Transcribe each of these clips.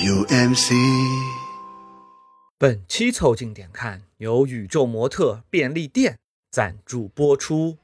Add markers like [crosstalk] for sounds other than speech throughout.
UMC。本期凑近点看由宇宙模特便利店赞助播出。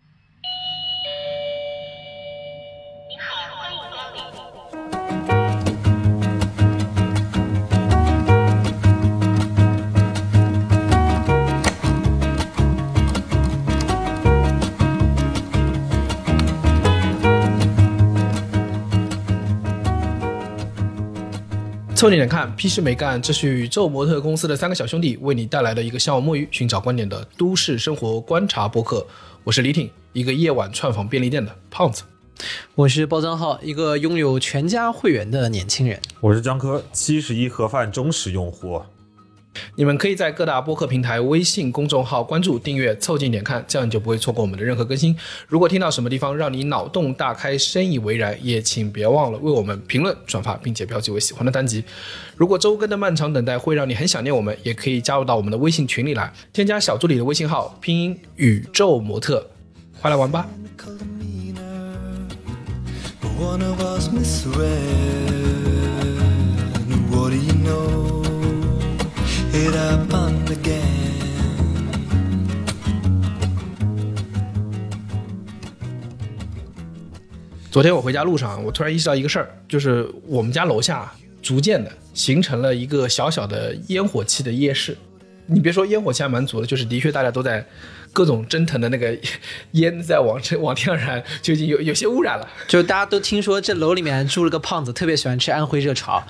凑近点看，屁事没干。这是宇宙模特公司的三个小兄弟为你带来的一个向往摸鱼、寻找观点的都市生活观察播客。我是李挺，一个夜晚串访便利店的胖子。我是包账号，一个拥有全家会员的年轻人。我是江科，七十一盒饭忠实用户。你们可以在各大播客平台、微信公众号关注、订阅、凑近点看，这样你就不会错过我们的任何更新。如果听到什么地方让你脑洞大开、深以为然，也请别忘了为我们评论、转发，并且标记为喜欢的单集。如果周更的漫长等待会让你很想念我们，也可以加入到我们的微信群里来，添加小助理的微信号，拼音宇宙模特，快来玩吧！One of us misread. What do you know? It up on the gate。昨天我回家路上，我突然意识到一个事儿，就是我们家楼下逐渐的形成了一个小小的烟火气的夜市。你别说烟火气还蛮足的，就是的确大家都在各种蒸腾的那个烟在往这往天上燃，就已经有有些污染了。[laughs] 就大家都听说这楼里面住了个胖子，特别喜欢吃安徽热炒，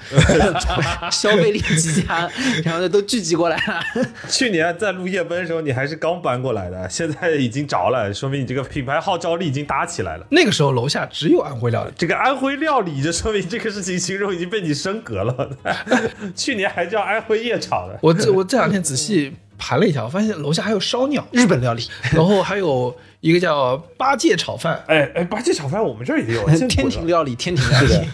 [laughs] 消费力极强，然后都聚集过来了。[laughs] 去年在录夜奔的时候，你还是刚搬过来的，现在已经着了，说明你这个品牌号召力已经搭起来了。那个时候楼下只有安徽料理，这个安徽料理，就说明这个事情形容已经被你升格了。去年还叫安徽夜炒的，我这我这两天仔细盘了一下，我发现楼下还有烧鸟，日本料理，然后还有一个叫八戒炒饭，哎哎，八戒炒饭我们这儿也有，[laughs] 天庭料理，天庭料理。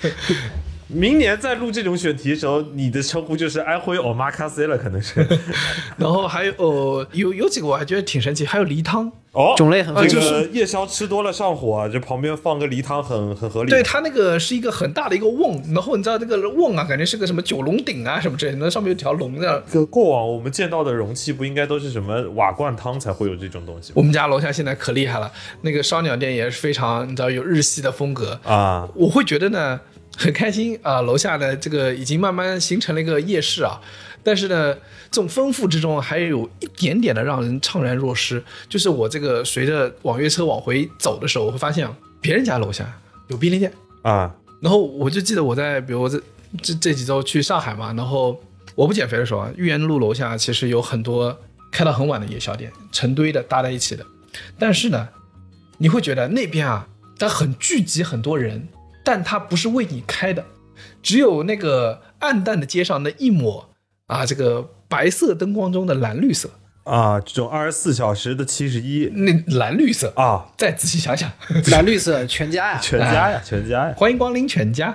明年再录这种选题的时候，你的称呼就是安徽 omakase 了，可能是。[laughs] 然后还有、呃有有几个我还觉得挺神奇，还有梨汤。哦，种类很丰这富个夜宵吃多了上火啊，这旁边放个梨汤很很合理。对，它那个是一个很大的一个瓮，然后你知道这个瓮啊，感觉是个什么九龙鼎啊什么之类的，那上面有条龙这样。这个过往我们见到的容器不应该都是什么瓦罐汤才会有这种东西我们家楼下现在可厉害了，那个烧鸟店也是非常，你知道有日系的风格。啊？我会觉得呢很开心啊、楼下的这个已经慢慢形成了一个夜市啊，但是呢这种丰富之中还有一点点的让人怅然若失，就是我这个随着网约车往回走的时候，我会发现啊别人家楼下有便利店，啊，然后我就记得我在比如这这这几周去上海嘛，然后我不减肥的时候啊，豫园路楼下其实有很多开到很晚的夜宵店，成堆的搭在一起的，但是呢，你会觉得那边啊，它很聚集很多人，但它不是为你开的，只有那个暗淡的街上那一抹啊，这个白色灯光中的蓝绿色，啊，这种二十四小时的七十一。那蓝绿色，啊，再仔细想想，[laughs] 蓝绿色全家呀，全家呀，全家呀，欢迎光临全家。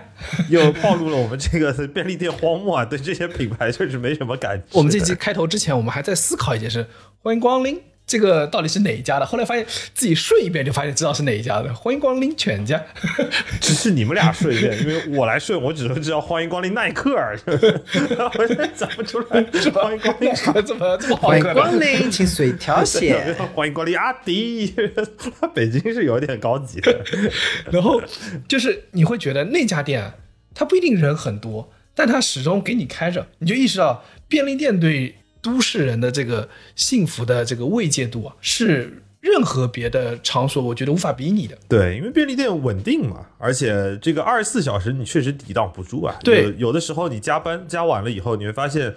又暴露了我们这个便利店荒漠啊，对这些品牌确实没什么感觉。我们这集开头之前，我们还在思考一件事：欢迎光临，这个到底是哪一家的？后来发现自己顺一遍就发现知道是哪一家的。欢迎光临全家，[laughs] 只是你们俩顺一遍，因为我来顺，我只能知道欢迎光临耐克尔，我现在讲不出来是欢迎光临啥。这么这么好欢迎光临，请随条写。欢迎光临阿迪，北京是有点高级的。然后就是你会觉得那家店啊它不一定人很多，但它始终给你开着，你就意识到便利店对都市人的这个幸福的这个慰藉度啊，是任何别的场所我觉得无法比拟的。对，因为便利店稳定嘛，而且这个二十四小时你确实抵挡不住啊。对有，有的时候你加班加晚了以后，你会发现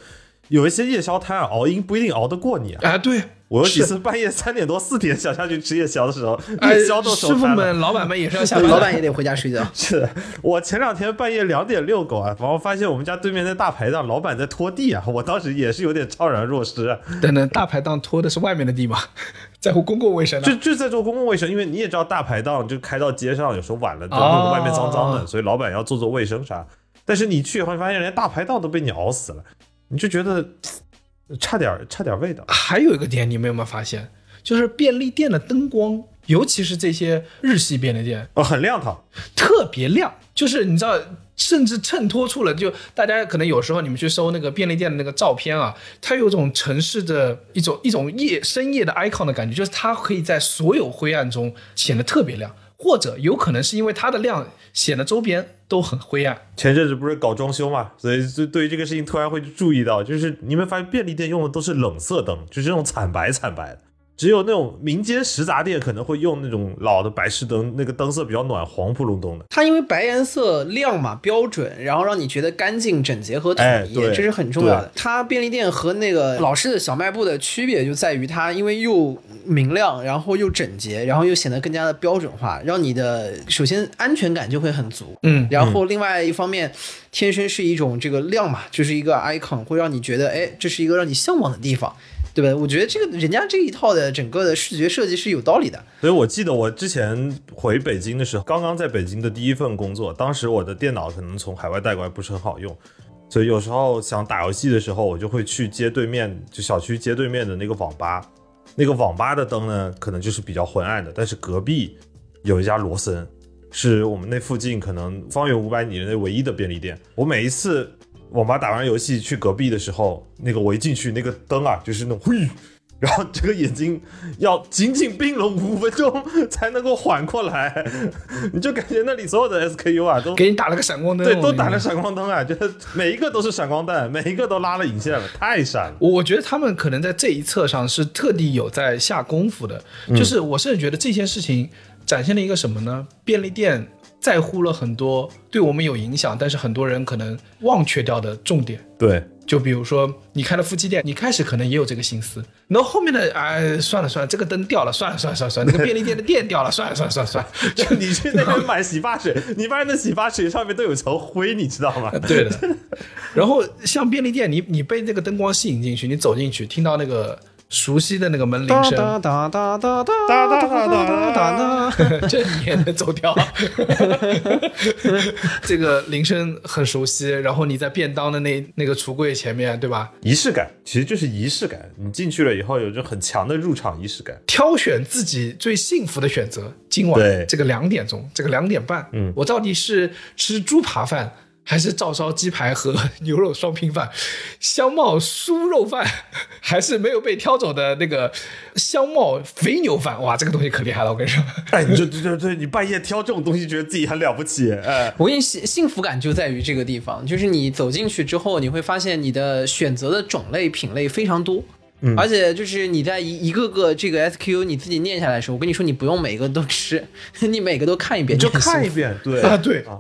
有一些夜宵摊啊，熬鹰不一定熬得过你啊。啊，对，我有几次半夜三点多四点想下去吃夜宵的时候，哎夜宵都收师傅。们、老板们也是要下班，老板也得回家睡觉。是的，我前两天半夜两点遛狗啊，然后发现我们家对面那大排档老板在拖地啊，我当时也是有点怅然若失啊。等等，大排档拖的是外面的地吗，[laughs] 在乎公共卫生啊。就就在做公共卫生，因为你也知道大排档就开到街上，有时候晚了就弄哦得外面脏脏的，所以老板要做做卫生啥。但是你去以后发现，连大排档都被你熬死了，你就觉得嘖差点差点味道。还有一个点，你们有没有发现？就是便利店的灯光，尤其是这些日系便利店，哦，很亮堂，特别亮。就是你知道，甚至衬托出了，就大家可能有时候你们去搜那个便利店的那个照片啊，它有种城市的一种一种夜深夜的 icon 的感觉，就是它可以在所有灰暗中显得特别亮，或者有可能是因为它的亮显得周边都很灰暗。前阵子不是搞装修嘛，所以就对于这个事情突然会注意到，就是你们发现便利店用的都是冷色灯，就是那种惨白惨白的。只有那种民间食杂店可能会用那种老的白炽灯，那个灯色比较暖，黄扑隆咚的。它因为白颜色亮嘛，标准，然后让你觉得干净、整洁和统一，哎对这是很重要的。它便利店和那个老式的小卖部的区别就在于它因为又明亮，然后又整洁，然后又显得更加的标准化，让你的首先安全感就会很足。嗯然后另外一方面，天生是一种这个亮嘛，就是一个 icon，会让你觉得，哎，这是一个让你向往的地方，对吧？我觉得这个人家这一套的整个的视觉设计是有道理的。所以我记得我之前回北京的时候，刚刚在北京的第一份工作，当时我的电脑可能从海外带过来不是很好用，所以有时候想打游戏的时候，我就会去街对面，就小区街对面的那个网吧。那个网吧的灯呢，可能就是比较昏暗的，但是隔壁有一家罗森，是我们那附近可能方圆五百米内唯一的便利店。我每一次网吧打完游戏去隔壁的时候，那个我一进去，那个灯啊，就是那种嘿。然后这个眼睛要紧紧闭拢五分钟才能够缓过来，[laughs] 你就感觉那里所有的 SKU 啊都给你打了个闪光灯，对都打了闪光灯啊，觉得每一个都是闪光弹，每一个都拉了引线了，太闪了。我我觉得他们可能在这一侧上是特地有在下功夫的，就是我甚至觉得这些事情展现了一个什么呢？便利店在乎了很多对我们有影响，但是很多人可能忘却掉的重点。对，就比如说，你开了夫妻店，你开始可能也有这个心思，然后后面的哎，算了算了，这个灯掉了，算了算了算了算了，那个便利店的电掉了，算了算了算了算了，就你去那边买洗发水，你发现那洗发水上面都有层灰，你知道吗？[laughs] 对的。然后像便利店，你你被那个灯光吸引进去，你走进去，听到那个熟悉的那个门铃声，哒哒哒哒哒哒哒哒哒哒哒。[laughs] 这你也能走掉。[laughs] 这个铃声很熟悉，然后你在便当的那那个橱柜前面，对吧？仪式感其实就是仪式感，你进去了以后有种很强的入场仪式感。挑选自己最幸福的选择。今晚这个两点钟，这个两点半，嗯我到底是吃猪扒饭，还是照烧鸡排和 [laughs] 牛肉双拼饭，香茂酥肉饭，[laughs] 还是没有被挑走的那个香茂肥牛饭？哇，这个东西可厉害了，我跟你说。[laughs] 哎，你就对对对，你半夜挑这种东西，觉得自己很了不起，哎，我跟你幸幸福感就在于这个地方，就是你走进去之后，你会发现你的选择的种类品类非常多。嗯而且就是你在一一个个这个 SQU 你自己念下来的时候，我跟你说，你不用每个都吃，你每个都看一遍，你就。看一遍，对啊对啊。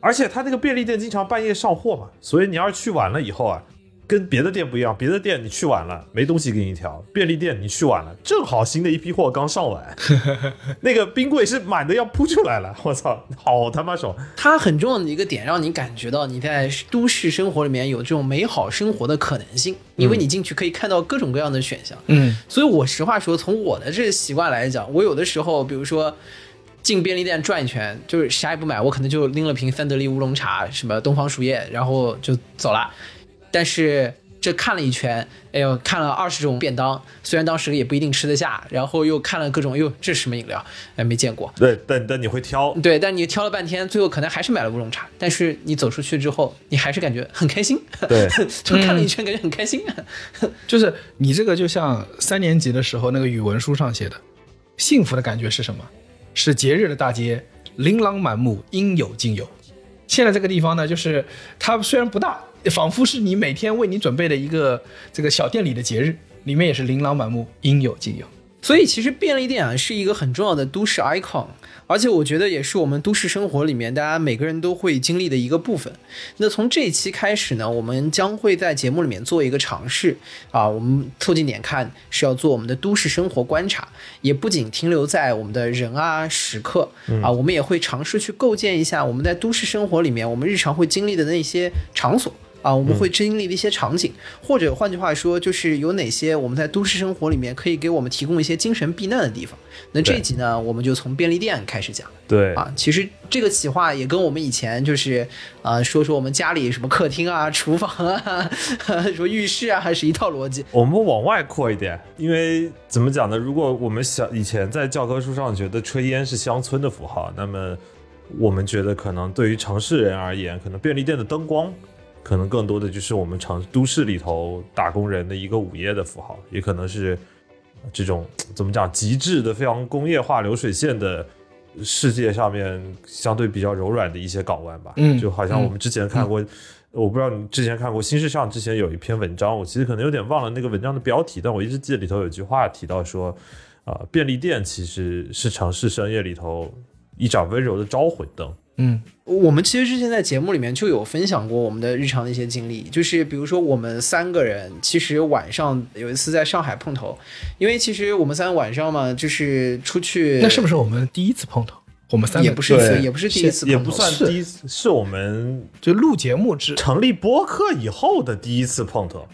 而且他那个便利店经常半夜上货嘛，所以你要是去晚了以后啊，跟别的店不一样，别的店你去晚了没东西给你调，便利店你去晚了，正好新的一批货刚上完，[laughs] 那个冰柜是满的要扑出来了，我操，好他妈爽！它很重要的一个点，让你感觉到你在都市生活里面有这种美好生活的可能性，因为你进去可以看到各种各样的选项。嗯，所以我实话说，从我的这个习惯来讲，我有的时候，比如说进便利店转一圈，就是啥也不买，我可能就拎了瓶三得利乌龙茶，什么东方树叶，然后就走了。但是这看了一圈，哎呦，看了二十种便当，虽然当时也不一定吃得下，然后又看了各种，哟，这是什么饮料？哎，没见过。对，但但你会挑，对，但你挑了半天，最后可能还是买了乌龙茶。但是你走出去之后，你还是感觉很开心。对，[laughs] 就看了一圈，感觉很开心。就是你这个就像三年级的时候那个语文书上写的，幸福的感觉是什么？是节日的大街，琳琅满目，应有尽有。现在这个地方呢，就是它虽然不大，仿佛是你每天为你准备的一个这个小店里的节日，里面也是琳琅满目，应有尽有。所以其实便利店啊是一个很重要的都市 icon，而且我觉得也是我们都市生活里面大家每个人都会经历的一个部分。那从这一期开始呢，我们将会在节目里面做一个尝试啊，我们凑近点看是要做我们的都市生活观察，也不仅停留在我们的人啊时刻啊，我们也会尝试去构建一下我们在都市生活里面我们日常会经历的那些场所。啊，我们会经历的一些场景，或者换句话说，就是有哪些我们在都市生活里面可以给我们提供一些精神避难的地方。那这一集呢，我们就从便利店开始讲对，啊。其实这个企划也跟我们以前就是啊，说说我们家里什么客厅啊、厨房啊、[laughs] 什么浴室啊，还是一套逻辑。我们往外扩一点，因为怎么讲呢？如果我们想以前在教科书上觉得炊烟是乡村的符号，那么我们觉得可能对于城市人而言，可能便利店的灯光，可能更多的就是我们城都市里头打工人的一个午夜的符号，也可能是这种怎么讲极致的非常工业化流水线的世界上面相对比较柔软的一些港湾吧。嗯就好像我们之前看过。我不知道你之前看过《新世上》之前有一篇文章，我其实可能有点忘了那个文章的标题，但我一直记得里头有句话提到说，啊、便利店其实是城市深夜里头一盏温柔的招魂灯。嗯。我们其实之前在节目里面就有分享过我们的日常的一些经历，就是比如说我们三个人，其实晚上有一次在上海碰头，因为其实我们三个晚上嘛，就是出去，那是不是我们第一次碰头？我们三个也不是一次，也不是第一次，也不算是。第一次，是我们就录节目之成立播客以后的第一次碰头。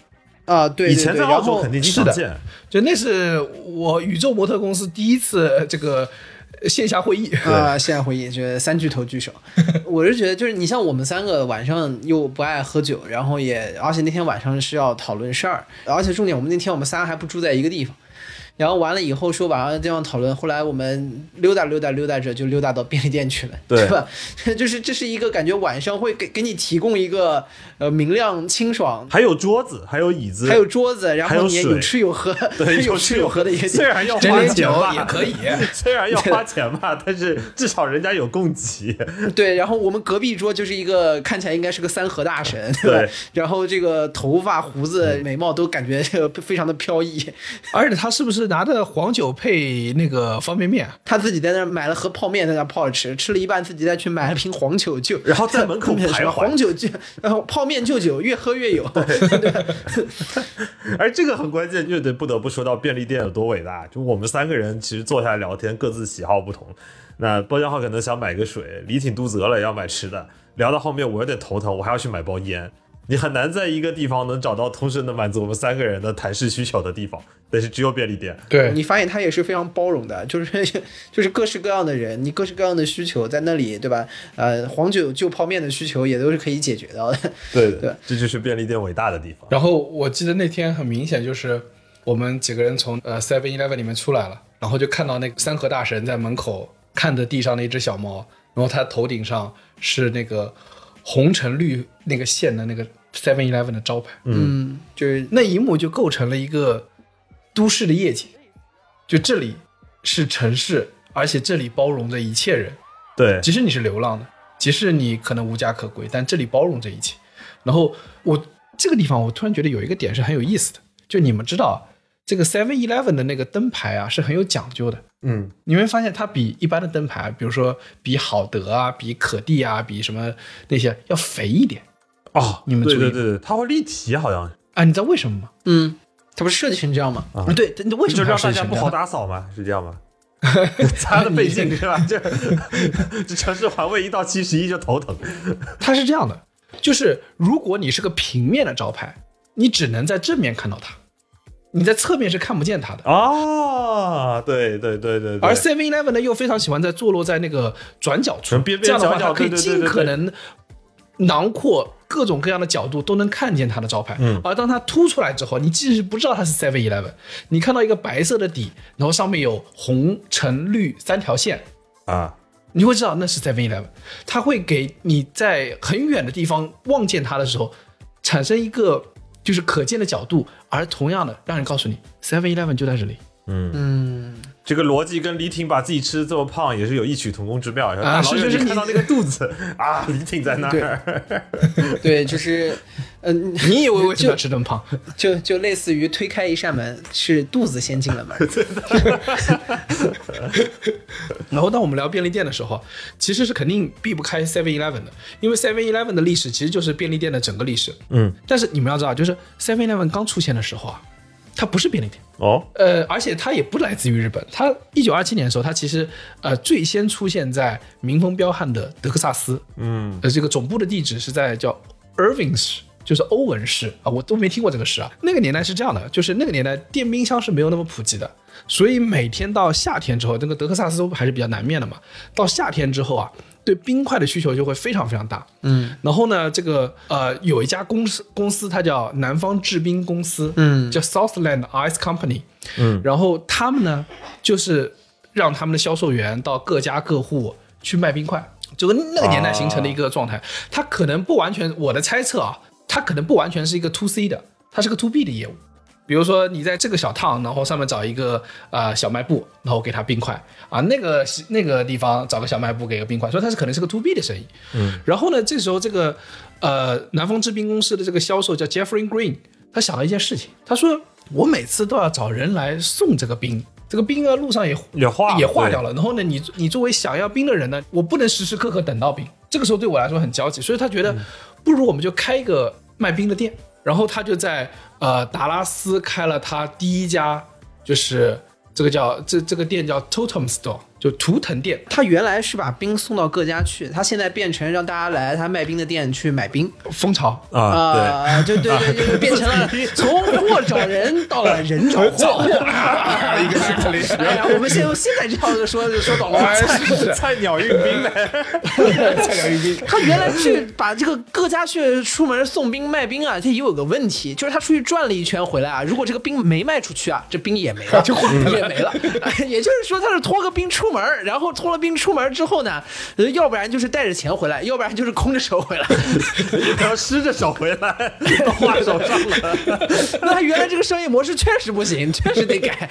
啊，对以对对，前在澳洲然后肯定经是的。常见，就那是我宇宙模特公司第一次这个线下会议。啊，线下会议就是三巨头聚首。[laughs] 我是觉得，就是你像我们三个晚上又不爱喝酒，然后也而且那天晚上是要讨论事儿，而且重点我们那天我们仨还不住在一个地方。然后完了以后说晚上这样讨论，后来我们溜达溜达溜达着就溜达到便利店去了，对吧？[laughs] 就是这是一个感觉晚上会给给你提供一个呃明亮清爽，还有桌子，还有椅子，还有桌子，然后你也有吃有喝，对 [laughs] 有吃有喝的一个虽然要花钱吧，也 [laughs] 可以。虽然要花钱吧，但是至少人家有供给。对，然后我们隔壁桌就是一个看起来应该是个三和大神，对吧？对然后这个头发、胡子、眉毛都感觉非常的飘逸。而且他是不是拿着黄酒配那个方便面？他自己在那买了盒泡面，在那泡着吃，吃了一半自己再去买了瓶黄酒就，然后在门口什 [laughs] 么徘徊 [laughs] 黄酒就，然后泡面就酒，越喝越有。对 [laughs] 吧而这个很关键，就得不得不说到便利店有多伟大。就我们三个人其实坐下来聊天，各自喜好不同。那包江浩可能想买个水，李挺肚子饿了要买吃的。聊到后面我有点头疼，我还要去买包烟。你很难在一个地方能找到同时能满足我们三个人的谈事需求的地方，但是只有便利店。对你发现它也是非常包容的，[laughs] 就是就是各式各样的人，你各式各样的需求在那里，对吧？呃，黄酒就泡面的需求也都是可以解决到的。对的，[laughs] 对这就是便利店伟大的地方。然后我记得那天很明显就是我们几个人从呃 Seven Eleven 里面出来了，然后就看到那个三和大神在门口看着地上的一只小猫，然后他头顶上是那个红橙绿那个线的那个 Seven Eleven 的招牌，嗯，就是那一幕就构成了一个都市的夜景，就这里是城市，而且这里包容着一切人。对，即使你是流浪的，即使你可能无家可归，但这里包容这一切。然后我这个地方，我突然觉得有一个点是很有意思的，就你们知道这个 Seven Eleven 的那个灯牌啊是很有讲究的。嗯，你会发现它比一般的灯牌，比如说比好德啊、比可地啊、比什么那些要肥一点哦，你们注意对对对对，它会立体，好像啊。你知道为什么吗？嗯，它不是设计成这样吗？啊对，那为什么就让大要设计成这样家不好打扫吗，是这样吗？[laughs] 擦的背劲是吧？这这 [laughs] 城市环卫一到七十一就头疼。它是这样的，就是如果你是个平面的招牌，你只能在正面看到它，你在侧面是看不见它的。啊，对对对对对，而 Seven Eleven 呢，又非常喜欢在坐落在那个转角处，从边边这样的话，可以尽可能囊括各种各样的角度，都能看见它的招牌。嗯。而当它凸出来之后，你即使不知道它是 Seven Eleven，你看到一个白色的底，然后上面有红、橙、绿三条线，啊，你会知道那是 Seven Eleven，它会给你在很远的地方望见它的时候，产生一个就是可见的角度，而同样的让人告诉你 Seven Eleven 就在这里。嗯，这个逻辑跟李挺把自己吃的这么胖也是有异曲同工之妙。然后大老远是看到那个肚子 [laughs] 啊，李挺在那儿，对，[laughs] 就是，嗯、[laughs] 你以为我就要吃这么胖？就就类似于推开一扇门，是肚子先进了门。然后当我们聊便利店的时候，其实是肯定避不开 Seven Eleven 的，因为 Seven Eleven 的历史其实就是便利店的整个历史。嗯，但是你们要知道，就是 Seven Eleven 刚出现的时候啊，它不是便利店，哦，呃，而且它也不来自于日本。它一九二七年的时候，它其实呃最先出现在民风彪悍的德克萨斯，嗯，呃，这个总部的地址是在叫 Irving 市，就是欧文市。啊，我都没听过这个市啊。那个年代是这样的，就是那个年代电冰箱是没有那么普及的，所以每天到夏天之后，这个德克萨斯州还是比较南面的嘛，到夏天之后啊，对冰块的需求就会非常非常大。嗯然后呢，这个呃有一家公司公司，它叫南方制冰公司，嗯叫 Southland Ice Company，嗯，然后他们呢就是让他们的销售员到各家各户去卖冰块，就跟那个年代形成的一个状态。它可能不完全，我的猜测啊，它可能不完全是一个 to C 的，它是个 to B 的业务。比如说你在这个小烫，然后上面找一个呃小卖部，然后给他冰块啊，那个那个地方找个小卖部给个冰块，所以它是可能是个 to B 的生意。嗯，然后呢，这时候这个呃南方制冰公司的这个销售叫 Jeffrey Green，他想了一件事情，他说我每次都要找人来送这个冰。这个冰啊，路上也也化也化掉了。然后呢，你你作为想要冰的人呢，我不能时时刻刻等到冰。这个时候对我来说很焦急，所以他觉得不如我们就开一个卖冰的店。然后他就在呃达拉斯开了他第一家，就是这个叫这这个店叫 Totem Store。就图腾店，他原来是把冰送到各家去，他现在变成让大家来他卖冰的店去买冰，蜂巢啊，啊，就对对对，变成了 [laughs] 从货找人到了人找货，[laughs] 一个是历史。哎呀，我们现现在这样子说就说到了菜菜鸟运兵呗，[laughs] 菜鸟运兵。他原来去把这个各家去出门送冰卖冰啊，这也有个问题，就是他出去转了一圈回来啊，如果这个冰没卖出去啊，这冰也没了，就也没了。也就是说，他是拖个冰出。门，然后拖了兵出门之后呢，要不然就是带着钱回来，要不然就是空着手回来，[laughs] 然后湿着手回来，都画手上了。[laughs] 那他原来这个商业模式确实不行，确实得改。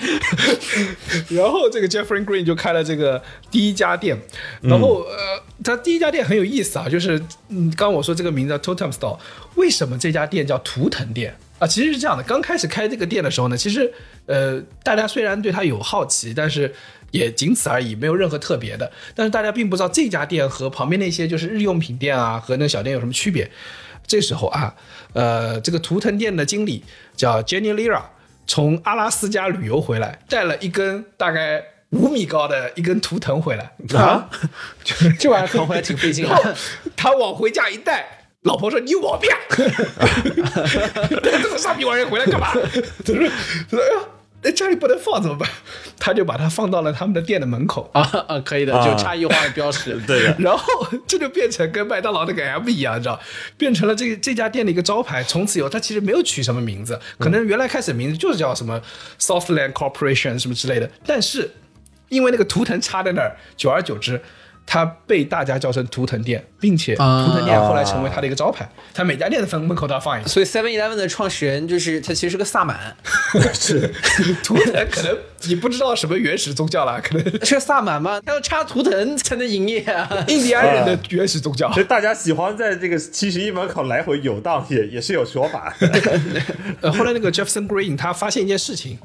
[laughs] 然后这个 Jeffrey Green 就开了这个第一家店，然后呃，他第一家店很有意思啊，就是嗯，刚我说这个名字 Totem Store，为什么这家店叫图腾店啊？其实是这样的，刚开始开这个店的时候呢，其实呃，大家虽然对他有好奇，但是。也仅此而已，没有任何特别的。但是大家并不知道这家店和旁边那些就是日用品店啊，和那小店有什么区别。这时候啊，呃，这个图腾店的经理叫 Jenny Lira，从阿拉斯加旅游回来，带了一根大概五米高的一根图腾回来啊，[laughs] [laughs] 这玩意儿扛回来挺费劲的。[laughs] 他往回家一带，老婆说：“你有毛病，带 [laughs] 这么傻逼玩意儿回来干嘛？”他说他说：“哎呀。”那家里不能放怎么办？他就把它放到了他们的店的门口啊啊，可以的，就差异化的标识。[laughs] 对，[laughs] 然后这就变成跟麦当劳那个 M 一样，你知道，变成了这这家店的一个招牌。从此以后，他其实没有取什么名字，可能原来开始名字就是叫什么 Softland Corporation 什么之类的。但是因为那个图腾插在那儿，久而久之。它被大家叫成图腾店，并且图腾店后来成为它的一个招牌。它每家店的分门口都要放一个。所以 Seven Eleven 的创始人就是他，其实是个萨满。[laughs] 是图腾，可能你不知道什么原始宗教了，可能是萨满吗？他要插图腾才能营业啊。印第安人的原始宗教。所 [laughs] 以大家喜欢在这个七十一门口来回游荡，也也是有说法。[laughs] 呃，后来那个 Jefferson Green 他发现一件事情，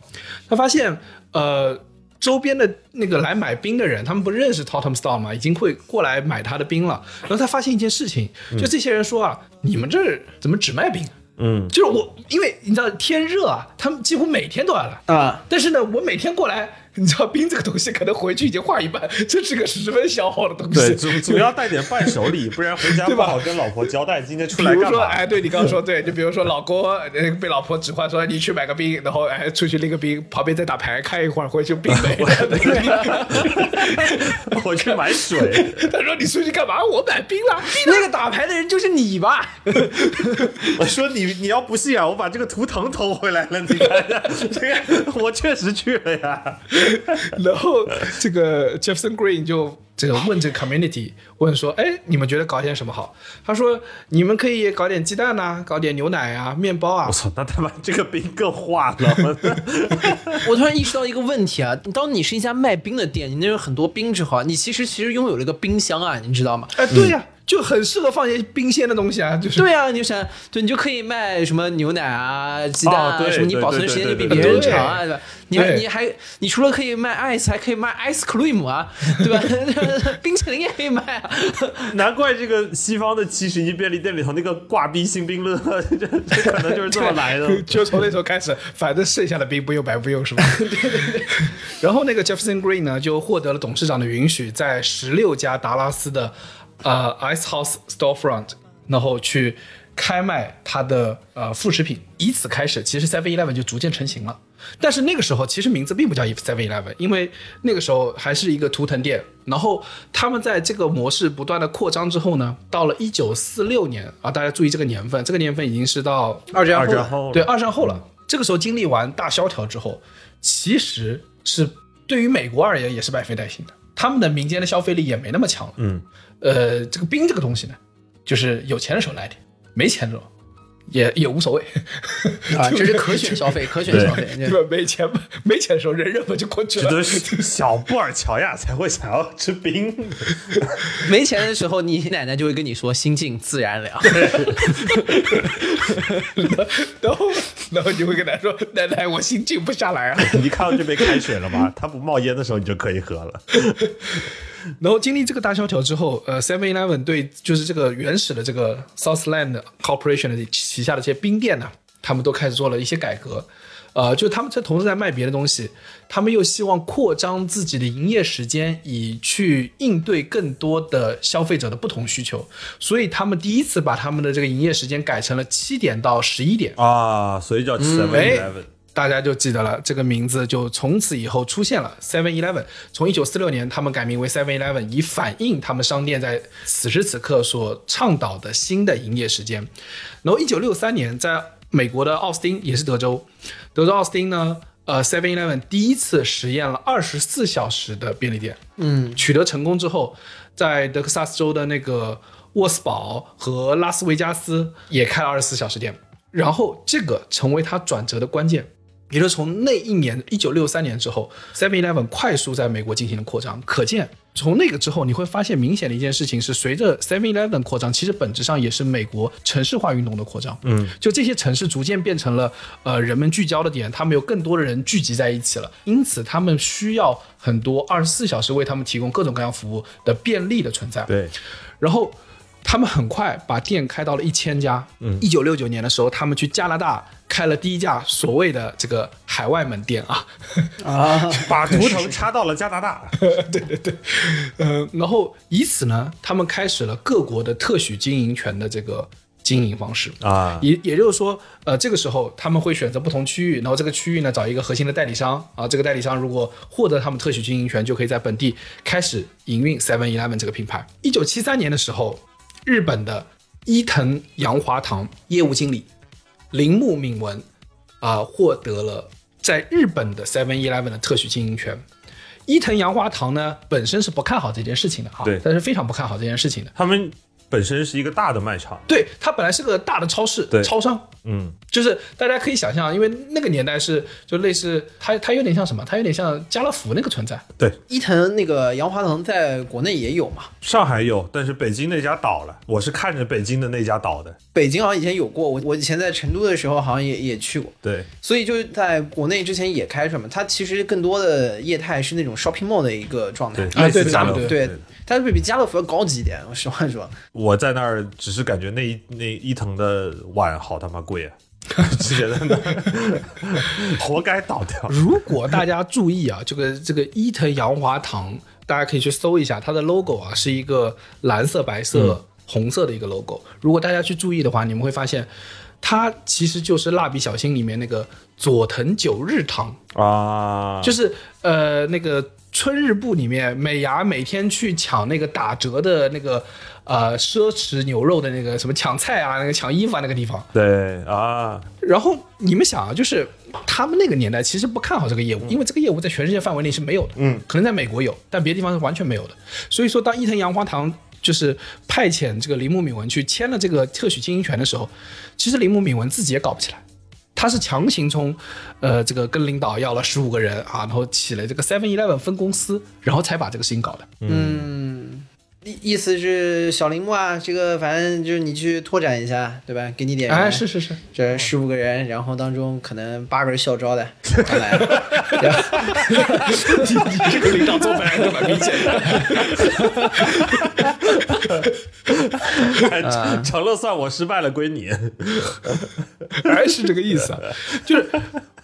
他发现呃。周边的那个来买冰的人，他们不认识 Totem Store 吗？已经会过来买他的冰了。然后他发现一件事情，就这些人说啊，你们这儿怎么只卖冰？嗯，就是我，因为你知道天热啊，他们几乎每天都要来啊。但是呢，我每天过来。你知道冰这个东西可能回去已经化一半，这是个十分消耗的东西。对，主主要带点伴手礼，不然回家不好跟老婆交代今天出来干嘛。哎，对你刚刚说对，就比如说老公被老婆指唤说你去买个冰，然后哎出去拎个冰，旁边再打牌，看一会儿回去冰没了。[laughs] [laughs] 我去买水。[laughs] 他说你出去干嘛？我买冰了。那个打牌的人就是你吧？我说你你要不信啊，我把这个图腾偷回来了，你看这个我确实去了呀。[laughs] 然后这个 Jefferson Green 就这个问这个 community 问说，哎，你们觉得搞点什么好？他说，你们可以搞点鸡蛋呐，搞点牛奶啊，面包啊。我操，那他妈这个冰更化了。[laughs] 我突然意识到一个问题啊，当你是一家卖冰的店，你那有很多冰之后，你其实其实拥有了一个冰箱啊，你知道吗？哎，对呀。就很适合放些冰鲜的东西啊，就是对啊，你想，对你就可以卖什么牛奶啊、鸡蛋啊，什么你保存时间就比别人长啊，对吧？你你还你除了可以卖 ice，还可以卖 ice cream 啊，[laughs] 对吧？[laughs] 冰淇淋也可以卖啊。难怪这个西方的七十一便利店里头那个挂冰新冰乐，[laughs] 这这可能就是这么来的。就从那时候开始，反正剩下的冰不用白不用，是吧？对对对。然后那个 Jefferson Green 呢，就获得了董事长的允许，在十六家达拉斯的。呃，Ice House Storefront，然后去开卖它的呃副食品，以此开始，其实 Seven Eleven 就逐渐成型了。但是那个时候其实名字并不叫 Seven Eleven，因为那个时候还是一个图腾店。然后他们在这个模式不断的扩张之后呢，到了一九四六年啊，大家注意这个年份，这个年份已经是到二战后，对二战后了。这个时候经历完大萧条之后，其实是对于美国而言也是百废待兴的。他们的民间的消费力也没那么强了。嗯，呃，这个冰这个东西呢，就是有钱的时候来点，没钱的时候也也无所谓。[laughs] 啊，[laughs] 这是可选消费，可选消费。对吧？没钱没钱的时候，忍忍吧就过去了。小布尔乔亚才会想要吃冰。[laughs] 没钱的时候，你奶奶就会跟你说“心静自然凉然后然后你会跟他说：“奶奶，我心静不下来啊。”你看到这杯开水了吗？它不冒烟的时候，你就可以喝了。然后经历这个大萧条之后，呃，Seven Eleven 对就是这个原始的这个 Southland Corporation 的旗下的这些冰店呢，他们都开始做了一些改革。呃，就他们在同时在卖别的东西，他们又希望扩张自己的营业时间，以去应对更多的消费者的不同需求。所以他们第一次把他们的这个营业时间改成了七点到十一点。啊，所以叫 Seven 哎 Eleven。大家就记得了，这个名字就从此以后出现了 Seven Eleven。从一九四六年，他们改名为 Seven Eleven，以反映他们商店在此时此刻所倡导的新的营业时间。然后一九六三年，在美国的奥斯汀，也是德州，德州奥斯汀呢，呃，Seven Eleven 第一次实验了二十四小时的便利店。嗯，取得成功之后，在德克萨斯州的那个沃斯堡和拉斯维加斯也开了二十四小时店，然后这个成为他转折的关键。也就是从那一年，一九六三年之后，Seven Eleven 快速在美国进行了扩张。可见，从那个之后，你会发现明显的一件事情是，随着 Seven Eleven 扩张，其实本质上也是美国城市化运动的扩张。嗯，就这些城市逐渐变成了呃人们聚焦的点，他们有更多的人聚集在一起了，因此他们需要很多二十四小时为他们提供各种各样服务的便利的存在。对，然后他们很快把店开到了一千家。嗯，一九六九年的时候，他们去加拿大开了第一家所谓的这个海外门店啊。啊，[laughs] 把图腾插到了加拿大。[laughs] 呃，然后以此呢，他们开始了各国的特许经营权的这个经营方式。啊，也也就是说，呃，这个时候他们会选择不同区域，然后这个区域呢找一个核心的代理商啊，这个代理商如果获得他们特许经营权，就可以在本地开始营运 Seven Eleven 这个品牌。一九七三年的时候，日本的伊藤洋华堂业务经理铃木敏文啊、获得了在日本的 Seven Eleven 的特许经营权。伊藤洋华堂呢本身是不看好这件事情的哈，对但是非常不看好这件事情的。他们本身是一个大的卖场。对，它本来是个大的超市、对超商，嗯，就是大家可以想象，因为那个年代是就类似它，它有点像什么？它有点像家乐福那个存在。对，伊藤那个洋华堂在国内也有嘛，上海有，但是北京那家倒了。我是看着北京的那家倒的。北京好像以前有过，我我以前在成都的时候好像也也去过，对，所以就是在国内之前也开什么。它其实更多的业态是那种 shopping mall 的一个状态对，，类似啊对对家乐福。对，它会比家乐福要高级一点。[laughs] 我实话说，我在那儿只是感觉那一那一藤的碗好他妈贵啊，就觉得那 [laughs] 活该倒掉。如果大家注意啊，这个这个伊藤洋华堂，大家可以去搜一下，它的 logo 啊是一个蓝色、白色、红色的一个 logo。如果大家去注意的话，你们会发现，它其实就是蜡笔小新里面那个佐藤九日堂。啊，就是呃那个春日部里面，美牙每天去抢那个打折的那个呃奢侈牛肉的那个什么抢菜啊，那个抢衣服啊那个地方。对啊，然后你们想啊，就是他们那个年代其实不看好这个业务，因为这个业务在全世界范围内是没有的，嗯，可能在美国有，但别的地方是完全没有的。所以说，当伊藤洋华堂就是派遣这个铃木敏文去签了这个特许经营权的时候，其实铃木敏文自己也搞不起来。他是强行从，呃，这个跟领导要了十五个人啊，然后起了这个 Seven Eleven 分公司，然后才把这个事情搞的。嗯，意意思是小铃木啊，这个反正就是你去拓展一下，对吧？给你点人，哎，是是是，这十五个人，然后当中可能八个人校招的，[laughs] 上来，然 [laughs] 后你你这个领导做反正就蛮明显的。[laughs] 成了算我失败了归你。还 [laughs] 是这个意思啊，就是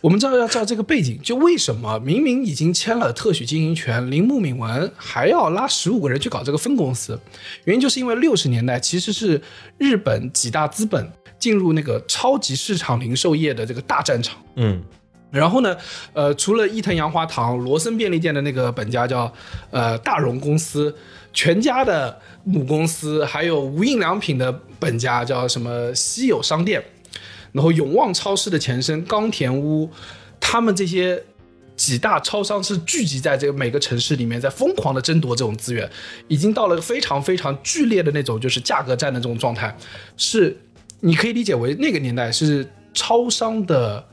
我们知道要知道这个背景，就为什么明明已经签了特许经营权，铃木敏文还要拉十五个人去搞这个分公司？原因就是因为六十年代其实是日本几大资本进入那个超级市场零售业的这个大战场。嗯，然后呢，呃，除了伊藤洋华堂、罗森便利店的那个本家叫呃大荣公司，全家的母公司，还有无印良品的本家叫什么稀有商店，然后永旺超市的前身冈田屋，他们这些几大超商是聚集在这个每个城市里面，在疯狂的争夺这种资源，已经到了非常非常剧烈的那种就是价格战的这种状态，是你可以理解为那个年代是超商的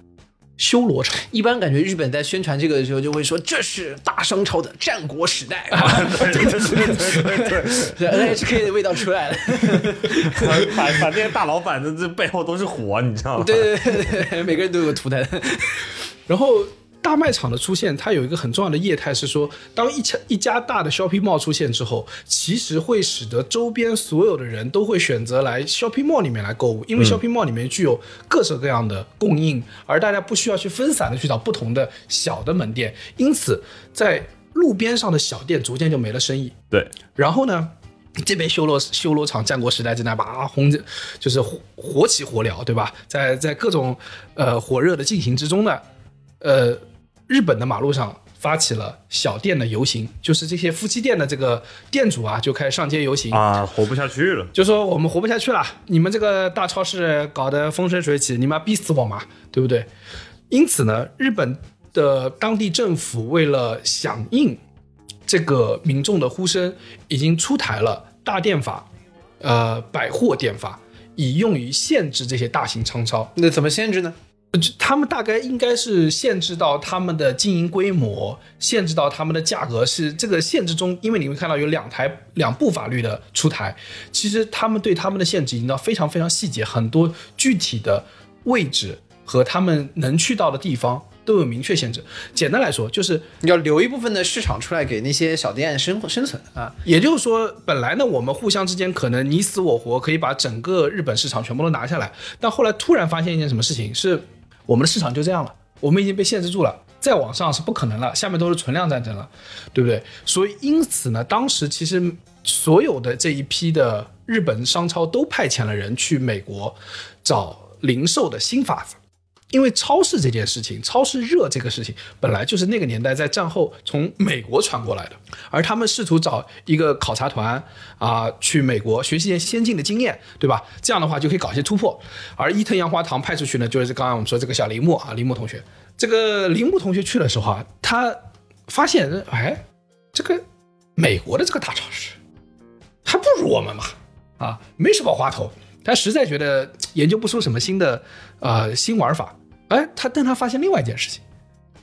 修罗场。一般感觉日本在宣传这个的时候就会说这是大商超的战国时代，[laughs] 对对对对对，NHK 的味道出来了。[laughs] 反反正大老板的这背后都是火，你知道吗？对对对对，每个人都有个图腾。[laughs] 然后大卖场的出现，它有一个很重要的业态是说，当一家一家大的 shopping mall 出现之后，其实会使得周边所有的人都会选择来 shopping mall 里面来购物，因为 shopping mall 里面具有各式各样的供应，而大家不需要去分散的去找不同的小的门店，因此在路边上的小店逐渐就没了生意。对，然后呢，这边修罗修罗场战国时代正在把轰着，就是火火起火燎，对吧？在在各种呃火热的进行之中呢，呃，日本的马路上发起了小店的游行，就是这些夫妻店的这个店主啊，就开始上街游行。啊，活不下去了。就说我们活不下去了，你们这个大超市搞得风生水起，你们要逼死我嘛，对不对？因此呢，日本的当地政府为了响应这个民众的呼声，已经出台了大店法，呃，百货店法，以用于限制这些大型商超。那怎么限制呢？就他们大概应该是限制到他们的经营规模，限制到他们的价格是这个限制中，因为你会看到有两台两部法律的出台，其实他们对他们的限制已经到非常非常细节，很多具体的位置和他们能去到的地方都有明确限制。简单来说，就是你要留一部分的市场出来给那些小店生生存啊。也就是说，本来呢，我们互相之间可能你死我活，可以把整个日本市场全部都拿下来。但后来突然发现一件什么事情，是我们的市场就这样了，我们已经被限制住了，再往上是不可能了，下面都是存量战争了，对不对？所以因此呢，当时其实所有的这一批的日本商超都派遣了人去美国找零售的新法子。因为超市这件事情，超市热这个事情，本来就是那个年代在战后从美国传过来的，而他们试图找一个考察团啊、去美国学习一些先进的经验，对吧？这样的话就可以搞一些突破。而伊藤洋华堂派出去呢，就是刚刚我们说这个小铃木啊，铃木同学，这个铃木同学去的时候啊，他发现，哎，这个美国的这个大超市还不如我们嘛，啊，没什么花头。他实在觉得研究不出什么新的呃新玩法，哎，他但他发现另外一件事情，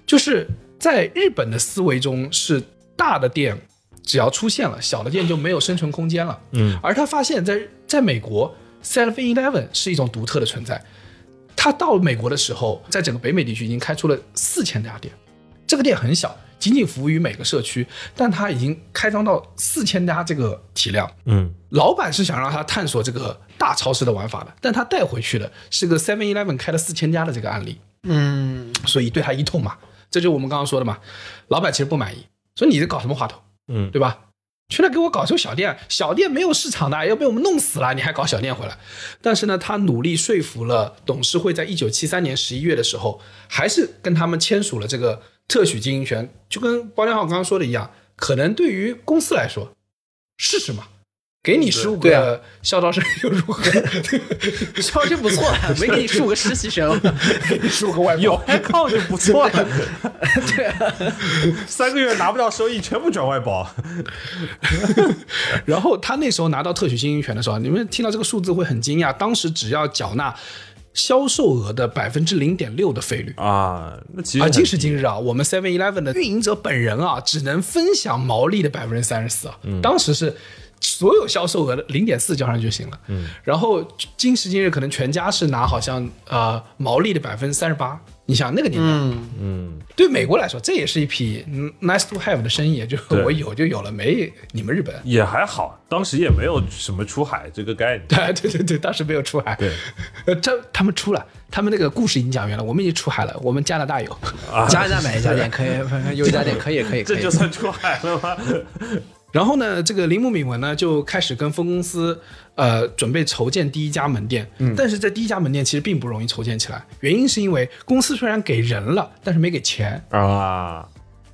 就是在日本的思维中是大的店只要出现了，小的店就没有生存空间了。嗯，而他发现在在美国，Seven Eleven 是一种独特的存在。他到美国的时候，在整个北美地区已经开出了四千家店，这个店很小，仅仅服务于每个社区，但它已经开张到四千家这个体量。嗯，老板是想让他探索这个大超市的玩法的，但他带回去的是个 Seven Eleven 开了四千家的这个案例，嗯，所以对他一通骂，这就是我们刚刚说的嘛。老板其实不满意，说你这搞什么花头，嗯对吧？去那给我搞出小店，小店没有市场的，要被我们弄死了，你还搞小店回来？但是呢，他努力说服了董事会，在一九七三年十一月的时候，还是跟他们签署了这个特许经营权，就跟包良浩刚刚说的一样，可能对于公司来说，试试嘛。给你十五个校招生又如何？[laughs] 校招生不错，没给你十五个实习生。给你十五个外有包，爱靠就不错了，[laughs] 对啊，三个月拿不到收益，全部转外包。[laughs] 然后他那时候拿到特许经营权的时候，你们听到这个数字会很惊讶，当时只要缴纳销售额的百分之零点六的费率。啊，那其实啊，今时今日啊，我们 Seven Eleven 的运营者本人啊，只能分享毛利的百分之三十四啊。当时是所有销售额的零点四交上去就行了。嗯，然后今时今日可能全家是拿好像呃毛利的百分之三十八。你想那个年代，嗯，嗯，对美国来说，这也是一批嗯 nice to have 的生意，就是我有就有了，没你们日本。也还好，当时也没有什么出海这个概念。[laughs] 对对对对，当时没有出海。对，[laughs] 呃，他他们出了，他们那个故事已经讲完了，我们已经出海了，我们加拿大有。加拿大买一家店可以，[laughs] 有一家店可以，可以，可以这就。算出海了吗？然后呢，这个铃木敏文呢就开始跟分公司呃准备筹建第一家门店，嗯，但是这第一家门店其实并不容易筹建起来，原因是因为公司虽然给人了，但是没给钱。啊，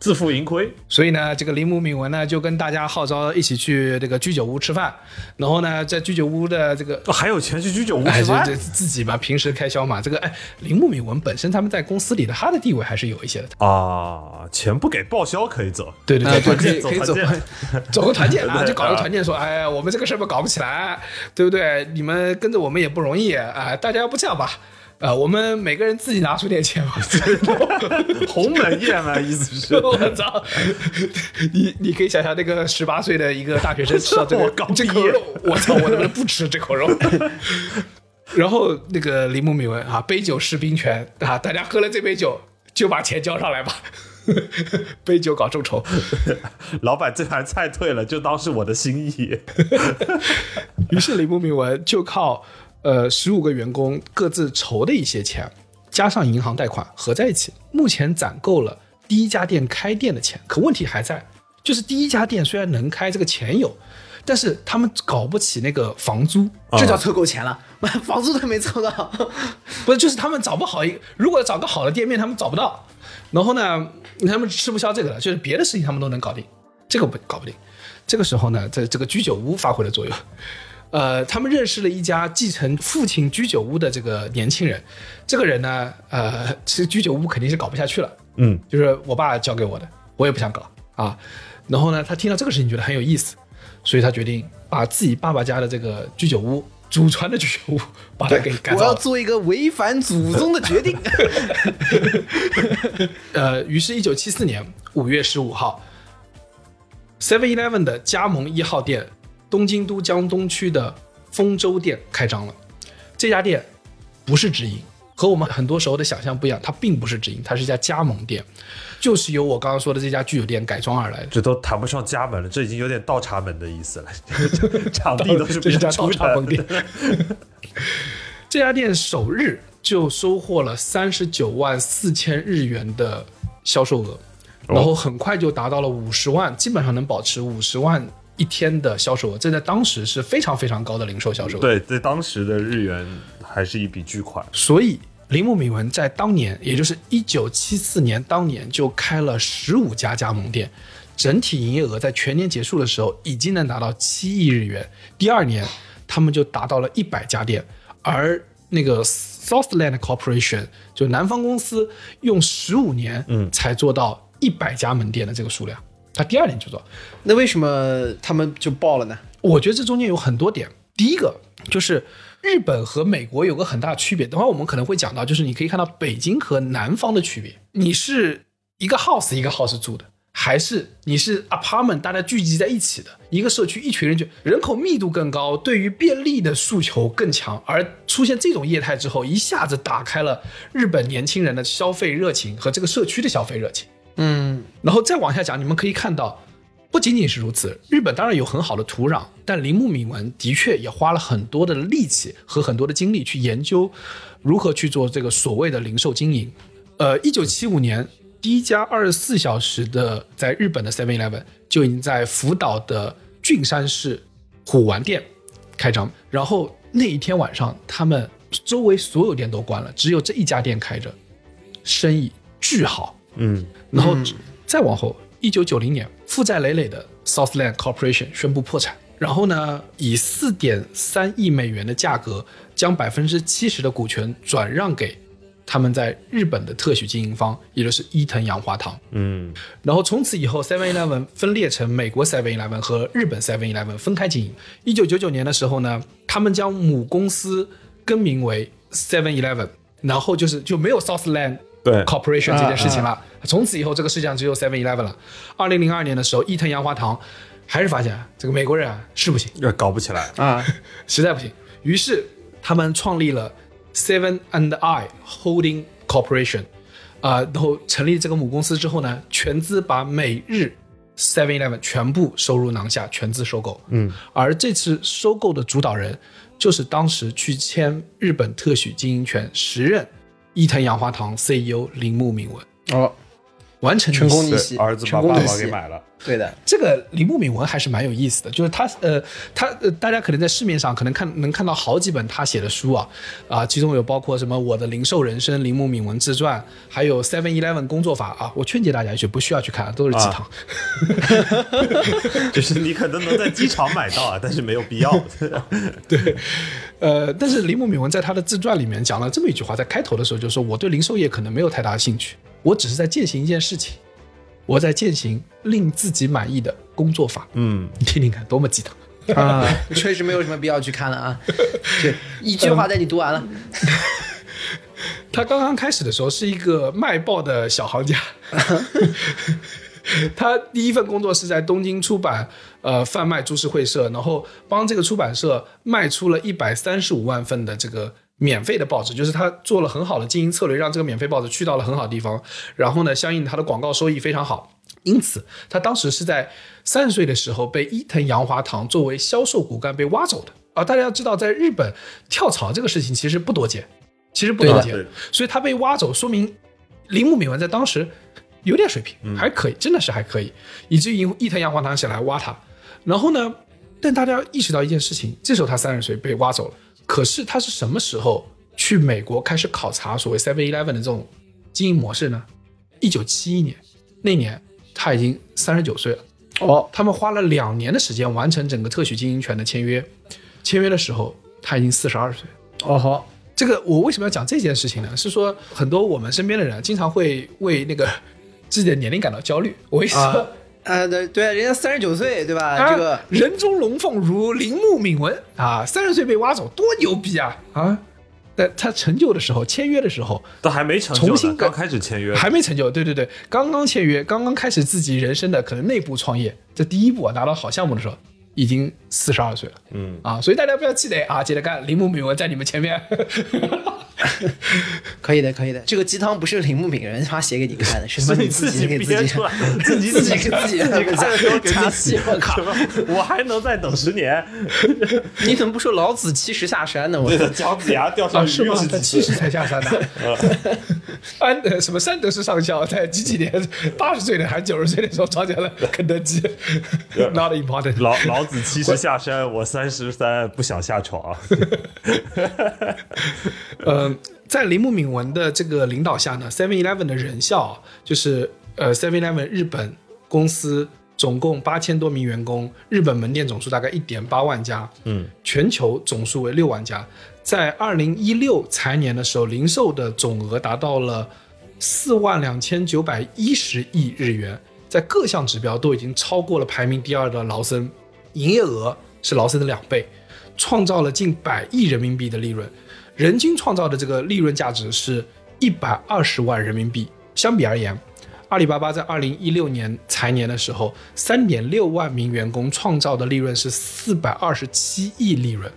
自负盈亏。所以呢，这个铃木敏文呢就跟大家号召一起去这个居酒屋吃饭，然后呢，在居酒屋的这个哦还有钱去居酒屋哎，吃饭？自己吧，平时开销嘛。这个哎，铃木敏文本身他们在公司里的他的地位还是有一些的。啊，钱不给报销可以走。对对啊，对，对，可以可以走。走个团建 [laughs] 啊，就搞个团建，说，哎，我们这个事儿吧搞不起来，对不对？你们跟着我们也不容易啊、大家要不这样吧，啊、我们每个人自己拿出点钱吧。鸿门宴嘛，意思是。[laughs] 我操！你你可以想象那个十八岁的一个大学生吃到这个 [laughs] 我刚毕业这口肉，我操！我能不能不吃这口肉？[laughs] 然后那个铃木敏文啊，杯酒释兵权啊，大家喝了这杯酒就把钱交上来吧，杯酒搞众筹。老板这盘菜退了，就当是我的心意。于是铃木敏文就靠呃十五个员工各自筹的一些钱，加上银行贷款合在一起，目前攒够了第一家店开店的钱。可问题还在，就是第一家店虽然能开，这个钱有，但是他们搞不起那个房租，这叫凑够钱了，房租都没凑到。不是，就是他们找不好一，如果找个好的店面，他们找不到。然后呢，他们吃不消这个了，就是别的事情他们都能搞定，这个不搞不定。这个时候呢，在这个居酒屋发挥了作用。呃，他们认识了一家继承父亲居酒屋的这个年轻人。这个人呢，呃，其实居酒屋肯定是搞不下去了，嗯，就是我爸教给我的，我也不想搞啊。然后呢，他听到这个事情觉得很有意思，所以他决定把自己爸爸家的这个居酒屋，祖传的居酒屋，把它给改我要。做一个违反祖宗的 [laughs] 决定。呃，于是，一九七四年五月十五号，Seven Eleven 的加盟一号店，东京都江东区的丰州店开张了。这家店不是直营，和我们很多时候的想象不一样，它并不是直营，它是一家加盟店，就是由我刚刚说的这家居酒店改装而来的。这都谈不上加盟了，这已经有点倒插门的意思了。场地都是别这是家倒人出的茶崩店。这家店首日就收获了三十九万四千日元的销售额，然后很快就达到了五十万，基本上能保持五十万一天的销售额，这在当时是非常非常高的零售销售额。对，在当时的日元还是一笔巨款。所以铃木敏文在当年，也就是一九七四年当年就开了十五家加盟店，整体营业额在全年结束的时候已经能达到七亿日元。第二年，他们就达到了一百家店，而那个 Southland Corporation 就南方公司用十五年，嗯，才做到一百家门店的这个数量。他第二年就做，那为什么他们就爆了呢？我觉得这中间有很多点。第一个就是日本和美国有个很大的区别，等会儿我们可能会讲到，就是你可以看到北京和南方的区别。你是一个 house 一个 house 住的，还是你是 apartment 大家聚集在一起的一个社区，一群人就人口密度更高，对于便利的诉求更强，而出现这种业态之后，一下子打开了日本年轻人的消费热情和这个社区的消费热情。嗯，然后再往下讲，你们可以看到，不仅仅是如此，日本当然有很好的土壤，但铃木敏文的确也花了很多的力气和很多的精力去研究如何去做这个所谓的零售经营。呃，一九七五年，第一家二十四小时的在日本的 Seven Eleven 就已经在福岛的郡山市虎丸店开张，然后那一天晚上，他们周围所有店都关了，只有这一家店开着，生意巨好。嗯，然后再往后，一九九零年，负债累累的 Southland Corporation 宣布破产，然后呢，以四点三亿美元的价格，将百分之七十的股权转让给他们在日本的特许经营方，也就是伊藤洋华堂。嗯，然后从此以后，Seven Eleven 分裂成美国 Seven Eleven 和日本 Seven Eleven 分开经营。一九九九年的时候呢，他们将母公司更名为 Seven Eleven，然后就是就没有 Southland 对 Corporation 这件事情了。从此以后，这个世界上只有 Seven Eleven 了。二零零二年的时候，伊藤洋华堂还是发现这个美国人啊是不行，这搞不起来。啊，[laughs] 实在不行，于是他们创立了 Seven and I Holding Corporation，啊、然后成立这个母公司之后呢，全资把美日 Seven Eleven 全部收入囊下，全资收购。嗯，而这次收购的主导人就是当时去签日本特许经营权时任伊藤洋华堂 CEO 铃木敏文。哦，完成对成功逆袭，儿子把爸爸给买了。对的，这个铃木敏文还是蛮有意思的，就是他呃，他呃，大家可能在市面上可能看能看到好几本他写的书啊，啊，其中有包括什么《我的零售人生》铃木敏文自传，还有 Seven Eleven 工作法啊，我劝诫大家一句，不需要去看，都是鸡汤。[laughs] 就是你可能能在机场买到啊，但是没有必要。[laughs] 对，呃，但是铃木敏文在他的自传里面讲了这么一句话，在开头的时候就说，我对零售业可能没有太大兴趣，我只是在践行一件事情，我在践行令自己满意的工作法。嗯，[laughs] 你听听看，多么鸡汤！啊，[laughs] 确实没有什么必要去看了啊。[laughs] 就一句话带你读完了。他刚刚开始的时候是一个卖报的小行家，他第一份工作是在东京出版呃贩卖株式会社，然后帮这个出版社卖出了一百三十五万份的这个免费的报纸，就是他做了很好的经营策略，让这个免费报纸去到了很好的地方，然后呢，相应他的广告收益非常好。因此，他当时是在三十岁的时候被伊藤洋华堂作为销售骨干被挖走的啊！大家要知道，在日本跳槽这个事情其实不多见，其实不多见，所以他被挖走，说明铃木敏文在当时有点水平，还可以，真的是还可以，以至于伊藤洋华堂想来挖他。然后呢，但大家要意识到一件事情，这时候他三十岁被挖走了，可是他是什么时候去美国开始考察所谓 Seven Eleven 的这种经营模式呢？一九七一年，那年他已经三十九岁了。哦，他们花了两年的时间完成整个特许经营权的签约，签约的时候他已经四十二岁。哦好，这个我为什么要讲这件事情呢？是说很多我们身边的人经常会为那个自己的年龄感到焦虑。我一说、啊啊，对对，人家三十九岁，对吧？啊这个人中龙凤如铃木敏文啊，三十岁被挖走，多牛逼啊啊！但他成就的时候，签约的时候都还没成就，重新刚开始签约，还没成就，对对对，刚刚签约，刚刚开始自己人生的可能内部创业，这第一步啊，拿到好项目的时候，已经四十二岁了。嗯啊，所以大家不要气馁啊，接着干，铃木敏文在你们前面。[laughs] [laughs] 可以的，可以的。这个鸡汤不是铃木敏人他写给你看的，[laughs] 是是你你自己给自己出来，自己自己给自己 [laughs] 自己看的时候给加自己戏。我靠！我还能再等十年？你怎么不说老子七十下山呢？我对，姜子牙掉上是吗又？是在七十才下山的。安呃什么山德士上校在几几年八十岁的还九十岁的时候创建了肯德基，not important。老老子七十下山，我三十三不想下床。呃，在铃木敏文的这个领导下呢，Seven Eleven 的人效啊就是呃 Seven Eleven 日本公司总共八千多名员工，日本门店总数大概一点八万家，嗯，全球总数为六万家。在二零一六财年的时候，零售的总额达到了四万两千九百一十亿日元，在各项指标都已经超过了排名第二的劳森，营业额是劳森的两倍，创造了近百亿人民币的利润，人均创造的这个利润价值是一百二十万人民币。相比而言，阿里巴巴在二零一六年财年的时候，三点六万名员工创造的利润是四百二十七亿利润，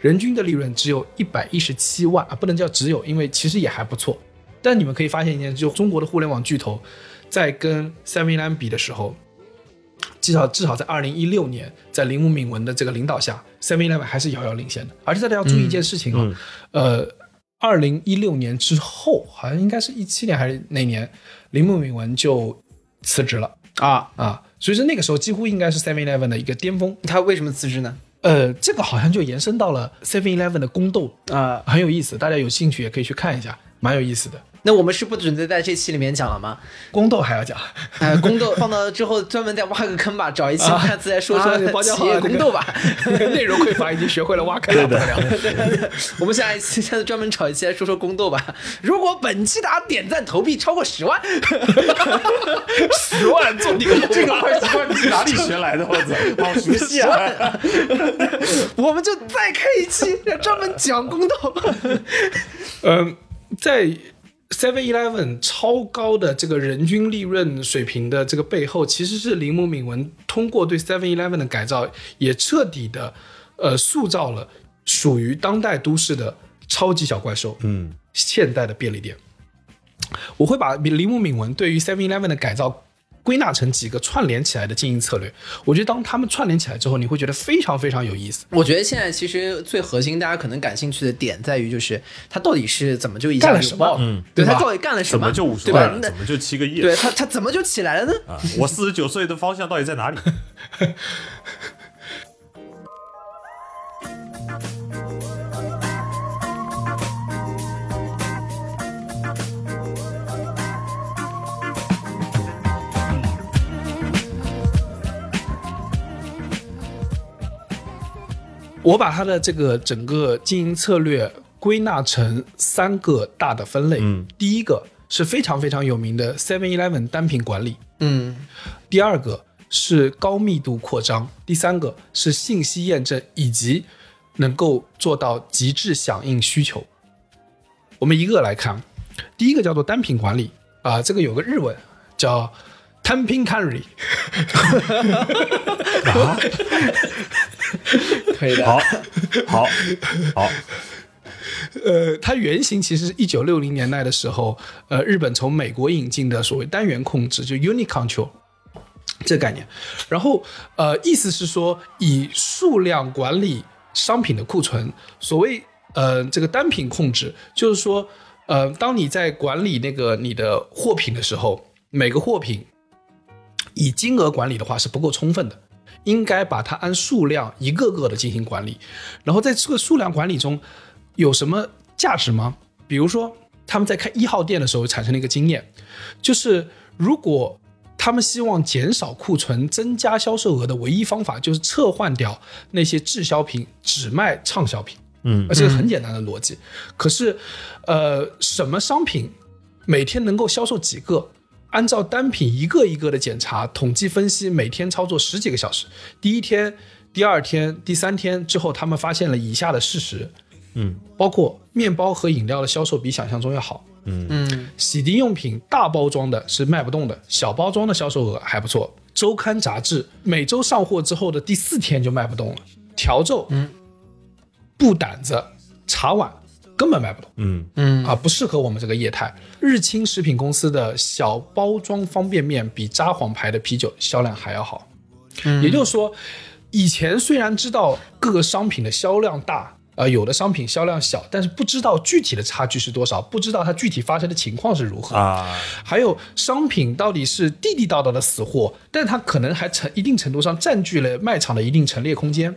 人均的利润只有一百一十七万啊，不能叫只有，因为其实也还不错。但你们可以发现一件事，就中国的互联网巨头在跟 Seven Eleven 比的时候，至少至少在二零一六年，在铃木敏文的这个领导下，Seven Eleven 还是遥遥领先的。而且大家要注意一件事情啊，呃，二零一六年之后，好像应该是一七年还是哪年，铃木敏文就辞职了啊，啊，所以说那个时候几乎应该是 Seven Eleven 的一个巅峰。他为什么辞职呢？呃，这个好像就延伸到了 Seven Eleven 的宫斗，啊，很有意思，大家有兴趣也可以去看一下，蛮有意思的。那我们是不准备在这期里面讲了吗？宫斗还要讲，呃，[laughs] 宫斗放到之后专门再挖个坑吧，找一期下次再说说企业浆好宫斗吧。[laughs] 内容匮乏，已经学会了挖坑了，不得了。[laughs] 我们下一期下次专门找一期来说说宫斗吧。如果本期大家点赞投币超过十万，十万做你个这个坏习惯你是哪里学来的？我操，好熟悉啊！我们就再开一期专门讲宫斗。嗯，在 Seven Eleven 超高的这个人均利润水平的这个背后，其实是铃木敏文通过对 Seven Eleven 的改造，也彻底的呃塑造了属于当代都市的超级小怪兽，嗯，现代的便利店。我会把铃木敏文对于 Seven Eleven 的改造归纳成几个串联起来的经营策略。我觉得当他们串联起来之后，你会觉得非常非常有意思。我觉得现在其实最核心，大家可能感兴趣的点在于，就是他到底是怎么就一下干了什么？嗯对他到底干了什么？怎么就五十对吧万？了？怎么就七个亿？对他他怎么就起来了呢？啊，[laughs] 我四十九岁的方向到底在哪里？[laughs] 我把它的这个整个经营策略归纳成三个大的分类。嗯，第一个是非常非常有名的 Seven Eleven 单品管理，嗯第二个是高密度扩张，第三个是信息验证以及能够做到极致响应需求。我们一个来看，第一个叫做单品管理啊、这个有个日文叫 Tanpin Carry，可以的。好，好，好，呃，它原型其实是一九六零年代的时候，呃，日本从美国引进的所谓单元控制，就 unit control 这个概念。然后，呃，意思是说以数量管理商品的库存。所谓呃这个单品控制，就是说，呃，当你在管理那个你的货品的时候，每个货品以金额管理的话是不够充分的。应该把它按数量一个个的进行管理，然后在这个数量管理中有什么价值吗？比如说他们在开一号店的时候产生了一个经验，就是如果他们希望减少库存、增加销售额的唯一方法，就是撤换掉那些滞销品，只卖畅销品。嗯而这个很简单的逻辑。可是，呃，什么商品每天能够销售几个？按照单品一个一个的检查、统计分析，每天操作十几个小时。第一天、第二天、第三天之后，他们发现了以下的事实，嗯，包括面包和饮料的销售比想象中要好，嗯。嗯洗涤用品大包装的是卖不动的，小包装的销售额还不错。周刊杂志每周上货之后的第四天就卖不动了，笤帚、嗯、布掸子、茶碗根本卖不动。嗯嗯啊，不适合我们这个业态。日清食品公司的小包装方便面比札幌牌的啤酒销量还要好。也就是说，以前虽然知道各个商品的销量大，呃，有的商品销量小，但是不知道具体的差距是多少，不知道它具体发生的情况是如何。啊，还有商品到底是地地道道的死货，但它可能还成一定程度上占据了卖场的一定陈列空间，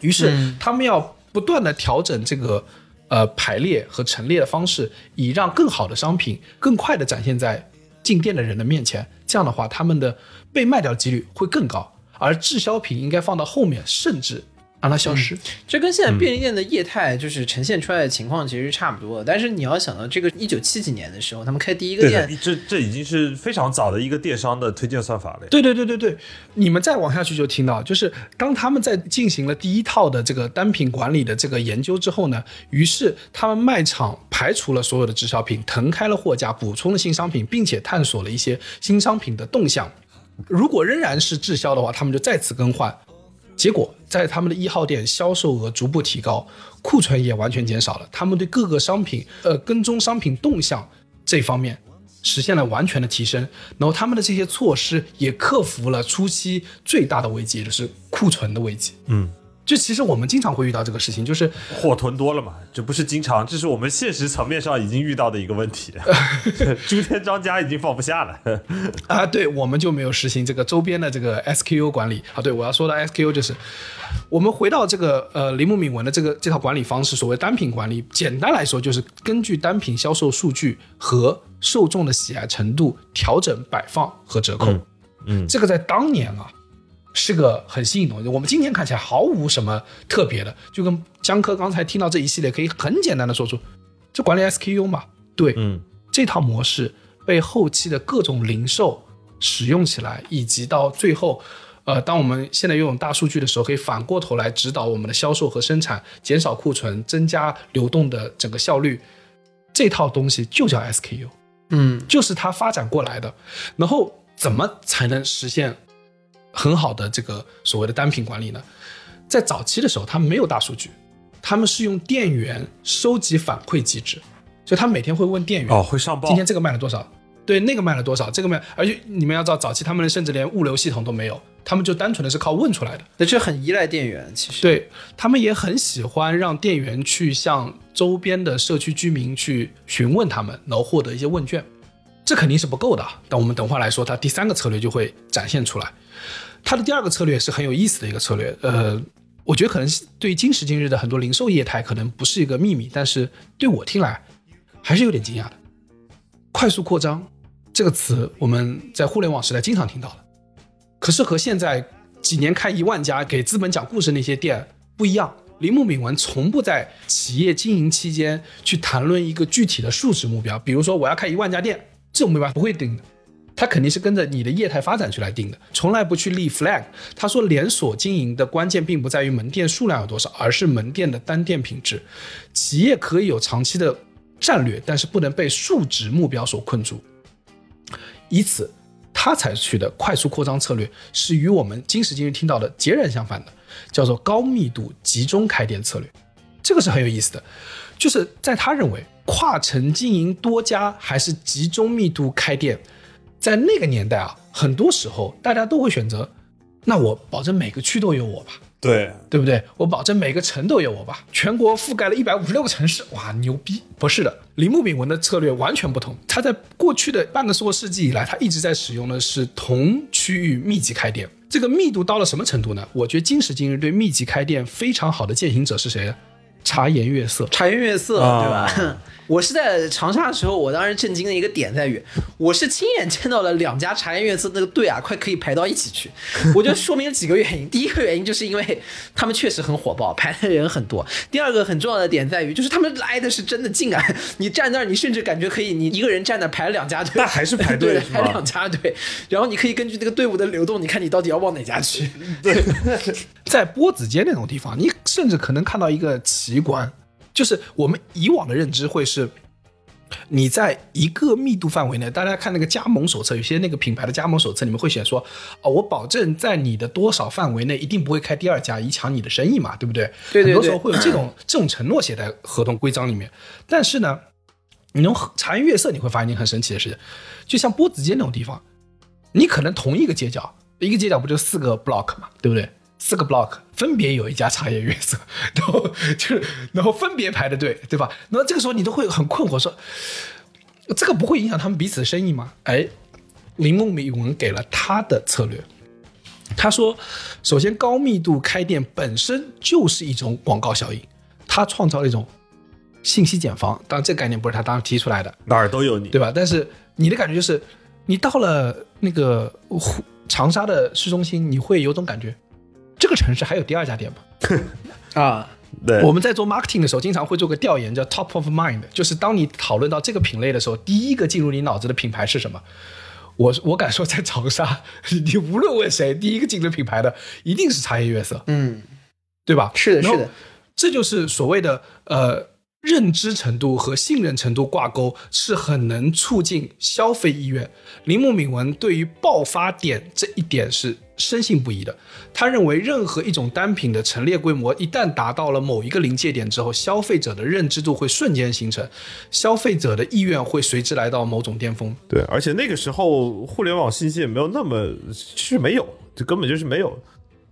于是他们要不断的调整这个呃排列和陈列的方式，以让更好的商品更快的展现在进店的人的面前。这样的话，他们的被卖掉的几率会更高，而滞销品应该放到后面，甚至让它消失。这跟现在便利店的业态就是呈现出来的情况其实差不多的。但是你要想到这个一九七几年的时候，他们开第一个店，，这这已经是非常早的一个电商的推荐算法了。对对对对对，你们再往下去就听到，就是当他们在进行了第一套的这个单品管理的这个研究之后呢，于是他们卖场排除了所有的滞销品，腾开了货架，补充了新商品，并且探索了一些新商品的动向。如果仍然是滞销的话，他们就再次更换。结果在他们的一号店销售额逐步提高，库存也完全减少了。他们对各个商品，呃，跟踪商品动向这方面实现了完全的提升。然后他们的这些措施也克服了初期最大的危机，就是库存的危机。嗯，就其实我们经常会遇到这个事情，就是货囤多了嘛，这不是经常，这是我们现实层面上已经遇到的一个问题。[laughs] 朱天章家已经放不下了。[laughs] 啊，对，我们就没有实行这个周边的这个 SKU 管理。啊，对，我要说的 SKU 就是，我们回到这个呃铃木敏文的这个这套管理方式，所谓单品管理，简单来说就是根据单品销售数据和受众的喜爱程度调整摆放和折扣。嗯这个在当年啊是个很新颖的东西，我们今天看起来毫无什么特别的，就跟江科刚才听到这一系列，可以很简单的说出，这管理 SKU 嘛，对，嗯这套模式被后期的各种零售使用起来，以及到最后，呃，当我们现在拥有大数据的时候，可以反过头来指导我们的销售和生产，减少库存，增加流动的整个效率。这套东西就叫 SKU，嗯就是它发展过来的。然后怎么才能实现很好的这个所谓的单品管理呢？在早期的时候，他们没有大数据，他们是用店员收集反馈机制，就他每天会问店员，哦，会上报今。天这个卖了多少？对，那个卖了多少，这个卖，而且你们要知道，早期他们甚至连物流系统都没有，他们就单纯的是靠问出来的。那这很依赖店员，其实。对他们也很喜欢让店员去向周边的社区居民去询问他们，然后获得一些问卷。这肯定是不够的，但我们等会来说，它第三个策略就会展现出来。它的第二个策略是很有意思的一个策略，呃，我觉得可能对于今时今日的很多零售业态可能不是一个秘密，但是对我听来还是有点惊讶的。快速扩张这个词，我们在互联网时代经常听到的，可是和现在几年开一万家给资本讲故事那些店不一样。铃木敏文从不在企业经营期间去谈论一个具体的数值目标，比如说我要开一万家店，这种没办法不会定的，他肯定是跟着你的业态发展去来定的，从来不去立 flag。他说，连锁经营的关键并不在于门店数量有多少，而是门店的单店品质。企业可以有长期的战略，但是不能被数值目标所困住。以此，他采取的快速扩张策略是与我们今时今日听到的截然相反的，叫做高密度集中开店策略。这个是很有意思的，就是在他认为，跨城经营多家还是集中密度开店，在那个年代啊，很多时候大家都会选择，那我保证每个区都有我吧。对，对不对？我保证每个城都有我吧。全国覆盖了一百五十六个城市，哇，牛逼！不是的，铃木敏文的策略完全不同。他在过去的半个多世纪以来，他一直在使用的是同区域密集开店。这个密度到了什么程度呢？我觉得今时今日对密集开店非常好的践行者是谁？茶颜悦色。茶颜悦色，啊对吧？[laughs] 我是在长沙的时候，我当时震惊的一个点在于，我是亲眼见到了两家茶颜悦色那个队啊，快可以排到一起去。我觉得说明了几个原因。第一个原因就是因为他们确实很火爆，排的人很多。第二个很重要的点在于，就是他们挨的是真的近啊，你站那儿，你甚至感觉可以，你一个人站那儿排两家队，那还是排队对，是吧排两家队，然后你可以根据这个队伍的流动，你看你到底要往哪家去。对在波子街那种地方，你甚至可能看到一个奇观，就是我们以往的认知会是，你在一个密度范围内，大家看那个加盟手册，有些那个品牌的加盟手册里面会写说，哦，我保证在你的多少范围内一定不会开第二家，以抢你的生意嘛，对不对？对对对很多时候会有这种 [clears throat] 这种承诺写在合同规章里面，但是呢，你从茶颜悦色你会发现一件很神奇的事情，就像波子街那种地方，你可能同一个街角，一个街角不就四个 block 嘛，对不对？四个 block 分别有一家茶颜悦色，然后就是然后分别排的队，对吧？那这个时候你都会很困惑，说这个不会影响他们彼此的生意吗？哎，林梦敏文给了他的策略，他说，首先高密度开店本身就是一种广告效应，他创造了一种信息茧房，当然这个概念不是他当时提出来的，哪儿都有你。对吧？但是你的感觉就是，你到了那个湖长沙的市中心，你会有种感觉，这个城市还有第二家店吗？[laughs] 啊，对，我们在做 marketing 的时候，经常会做个调研，叫 top of mind，就是当你讨论到这个品类的时候，第一个进入你脑子的品牌是什么？我我敢说，在长沙，[laughs] 你无论问谁，第一个进入品牌的一定是茶颜悦色，嗯，对吧？是的，是的，这就是所谓的呃认知程度和信任程度挂钩，是很能促进消费意愿。铃木敏文对于爆发点这一点是深信不疑的。他认为，任何一种单品的陈列规模一旦达到了某一个临界点之后，消费者的认知度会瞬间形成，消费者的意愿会随之来到某种巅峰。对，而且那个时候互联网信息也没有那么，是没有，就根本就是没有，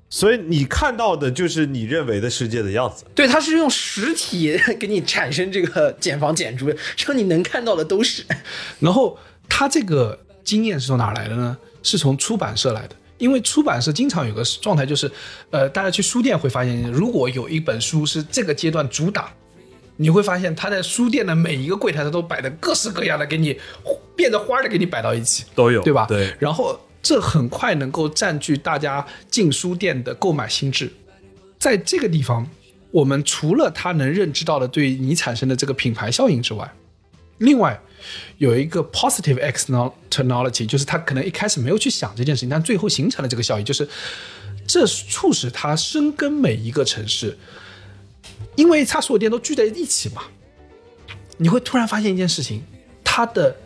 所以你看到的就是你认为的世界的样子。对，它是用实体给你产生这个减房减租，让你能看到的都是。[laughs] 然后他这个经验是从哪来的呢？是从出版社来的。因为出版社经常有个状态，就是，呃，大家去书店会发现，如果有一本书是这个阶段主打，你会发现它在书店的每一个柜台上都摆的各式各样的，给你变着花儿的给你摆到一起，[laughs] 都有对吧？对然后这很快能够占据大家进书店的购买心智。在这个地方，我们除了他能认知到的对你产生的这个品牌效应之外，另外有一个 positive externality，就是他可能一开始没有去想这件事情，但最后形成了这个效应，就是这促使他深耕每一个城市，因为他所有店都聚在一起嘛，你会突然发现一件事情，它的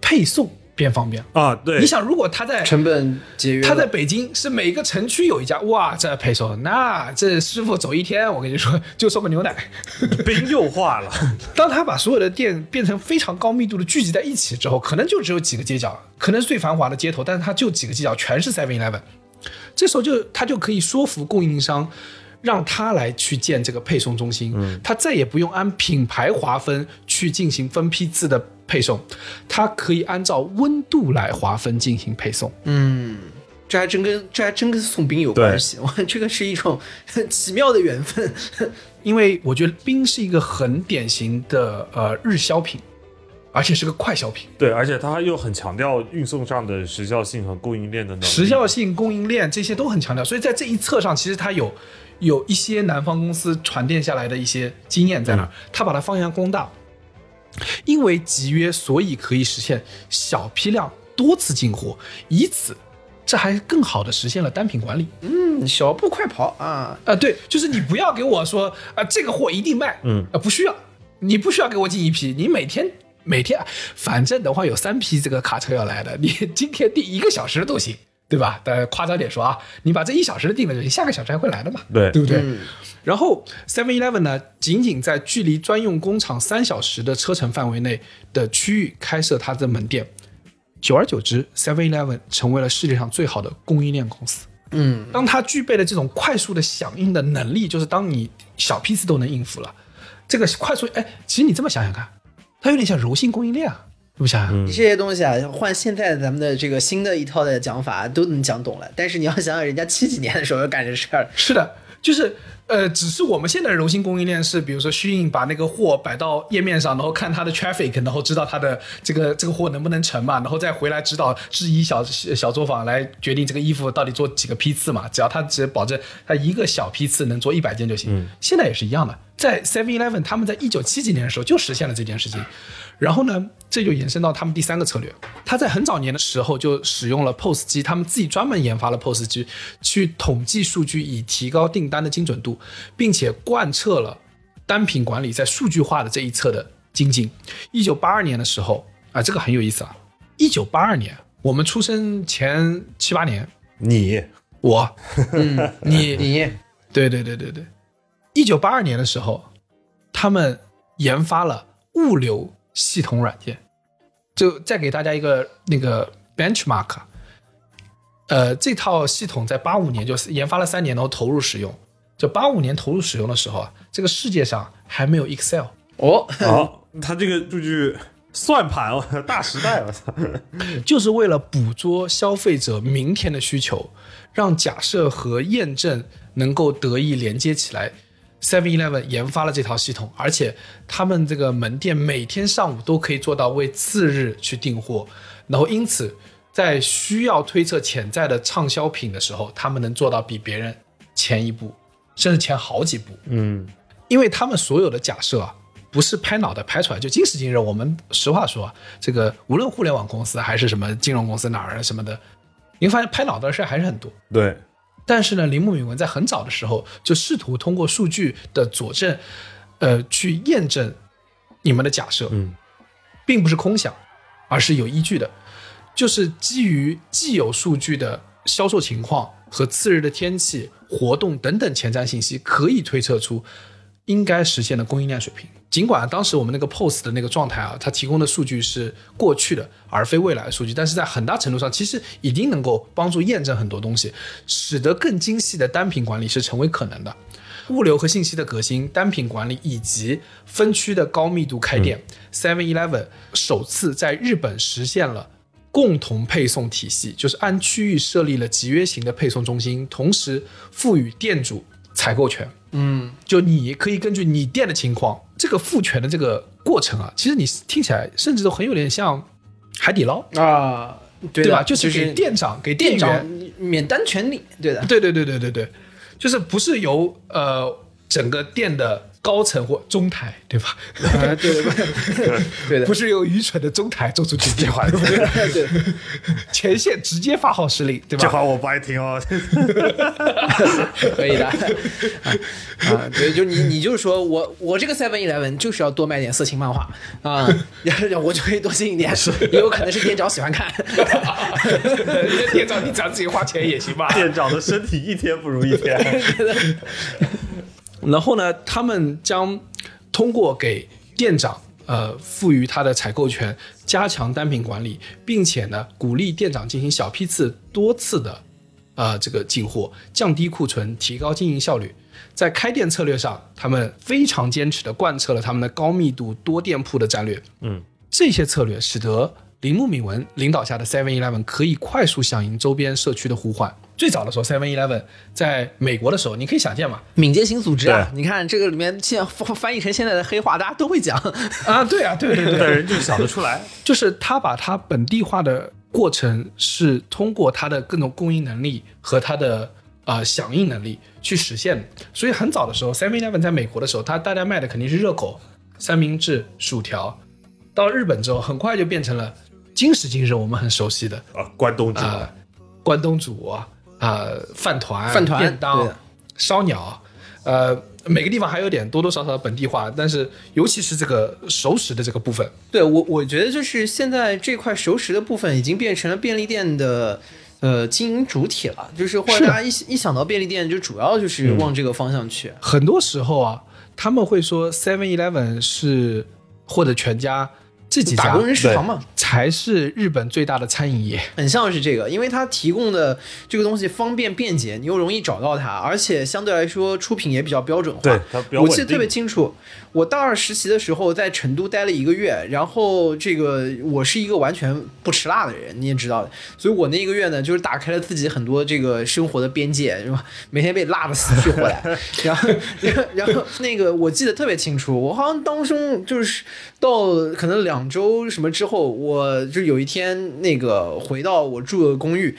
配送变方便。啊，对，你想，如果他在成本节约。他在北京是每个城区有一家，哇，这配送，那这师傅走一天，我跟你说就送个牛奶。[laughs] 冰又化了，[laughs] 当他把所有的店变成非常高密度的聚集在一起之后，可能就只有几个街角，可能是最繁华的街头，但是它就几个街角全是 Seven Eleven。这时候就他就可以说服供应商，让他来去建这个配送中心，他再也不用按品牌划分去进行分批次的配送，他可以按照温度来划分进行配送。嗯这还真跟这还真跟送冰有关系，哇，[laughs] 这个是一种 [laughs] 奇妙的缘分。[laughs] 因为我觉得冰是一个很典型的呃日销品，而且是个快消品。对，而且他又很强调运送上的时效性和供应链的能力。时效性、供应链这些都很强调，所以在这一侧上，其实它有有一些南方公司传递下来的一些经验在那儿，他把它发扬光大。因为集约，所以可以实现小批量多次进货，以此这还更好的实现了单品管理。嗯，小步快跑啊！啊，对，就是你不要给我说啊，这个货一定卖，嗯啊，不需要，你不需要给我进一批，你每天每天，反正等会有三批这个卡车要来的，你今天订一个小时都行，对吧？但夸张点说啊，你把这一小时的订了，你下个小时还会来的嘛，对对不对？然后 Seven Eleven 呢，仅仅在距离专用工厂三小时的车程范围内的区域开设它的门店，久而久之，Seven Eleven 成为了世界上最好的供应链公司。嗯，当它具备了这种快速的响应的能力，就是当你小批次都能应付了，这个快速，哎，其实你这么想想看，它有点像柔性供应链啊，是不是想想？这些东西啊，换现在咱们的这个新的一套的讲法都能讲懂了。但是你要想想，人家七几年的时候干这事儿，是的，就是呃，只是我们现在的柔性供应链是，比如说虚印把那个货摆到页面上，然后看它的 traffic，然后知道它的这个这个货能不能成嘛，然后再回来指导制衣小小作坊来决定这个衣服到底做几个批次嘛，只要他只保证他一个小批次能做一百件就行。现在也是一样的，在 Seven Eleven 他们在一九七几年的时候就实现了这件事情。然后呢，这就延伸到他们第三个策略。他在很早年的时候就使用了 POS 机，他们自己专门研发了 POS 机，去统计数据，以提高订单的精准度，并且贯彻了单品管理在数据化的这一侧的精进。一九八二年的时候啊，这个很有意思啊。一九八二年，我们出生前七八年，你我，嗯，你你 [laughs] 对对对对对，一九八二年的时候，他们研发了物流系统软件，就再给大家一个那个 benchmark，呃，这套系统在八五年就是研发了三年，然后投入使用。就八五年投入使用的时候啊，这个世界上还没有 Excel，哦，好，他这个数据算盘哦，大时代，我操！就是为了捕捉消费者明天的需求，让假设和验证能够得以连接起来。Seven Eleven 研发了这套系统，而且他们这个门店每天上午都可以做到为次日去订货，然后因此在需要推测潜在的畅销品的时候，他们能做到比别人前一步，甚至前好几步。嗯，因为他们所有的假设啊，不是拍脑袋拍出来。就今时今日，我们实话说啊，这个无论互联网公司还是什么金融公司哪儿啊什么的，你会发现拍脑袋的事儿还是很多。对，但是呢，铃木敏文在很早的时候就试图通过数据的佐证，呃，去验证你们的假设，嗯，并不是空想，而是有依据的，就是基于既有数据的销售情况和次日的天气、活动等等前瞻信息，可以推测出应该实现的供应链水平。尽管当时我们那个 POS 的那个状态啊，它提供的数据是过去的，而非未来的数据，但是在很大程度上，其实已经能够帮助验证很多东西，使得更精细的单品管理是成为可能的。物流和信息的革新、单品管理以及分区的高密度开店、s e v e n Eleven 首次在日本实现了共同配送体系，就是按区域设立了集约型的配送中心，同时赋予店主采购权。嗯，就你可以根据你店的情况，这个赋权的这个过程啊，其实你听起来甚至都很有点像海底捞，啊，对对吧？就是给店长、给店长免单权利，对的，对对对对对对，就是不是由呃整个店的高层或中台，对吧？啊，对对 [laughs] 对的不，是由愚蠢的中台做出决定，对不对？对，前线直接发号施令，对吧？这话我不爱听哦。[laughs] 可以的。[laughs] 啊啊，对，就你你就是说我我这个 Seven Eleven 就是要多卖点色情漫画啊，然后我就可以多进一点，也有可能是店长喜欢看。店长，你只要自己花钱也行吧？店长的身体一天不如一天。然后呢，他们将通过给店长呃赋予他的采购权，加强单品管理，并且呢鼓励店长进行小批次、多次的呃这个进货，降低库存，提高经营效率。在开店策略上，他们非常坚持的贯彻了他们的高密度多店铺的战略。嗯，这些策略使得铃木敏文领导下的 Seven Eleven 可以快速响应周边社区的呼唤。最早的时候，Seven Eleven 在美国的时候，你可以想见嘛，敏捷型组织啊，你看这个里面现翻翻译成现在的黑话，大家都会讲。啊，对啊，对对对本人就想得出来，[laughs] 就是他把他本地化的过程是通过他的各种供应能力和他的呃响应能力去实现的。所以很早的时候，Seven Eleven 在美国的时候，他大家卖的肯定是热狗、三明治、薯条。到日本之后，很快就变成了今时今日我们很熟悉的啊，关东煮啊、关东煮啊、呃饭团、饭团便当对、烧鸟，呃，每个地方还有点多多少少本地化，但是尤其是这个熟食的这个部分，对我，我觉得就是现在这块熟食的部分已经变成了便利店的呃经营主体了，就是或者大家一一想到便利店，就主要就是往这个方向去。很多时候啊，他们会说 Seven Eleven 是或者全家这几家打工人食堂嘛，才是日本最大的餐饮业。很像是这个，因为它提供的这个东西方便便捷，你又容易找到它，而且相对来说出品也比较标准化。我记得特别清楚，我大二实习的时候在成都待了一个月，然后这个我是一个完全不吃辣的人，你也知道的，所以我那一个月呢，就是打开了自己很多这个生活的边界，是吧？每天被辣的死去活来，[laughs] 然后然后那个我记得特别清楚，我好像当中就是到可能两周什么之后，我就有一天那个回到我住的公寓，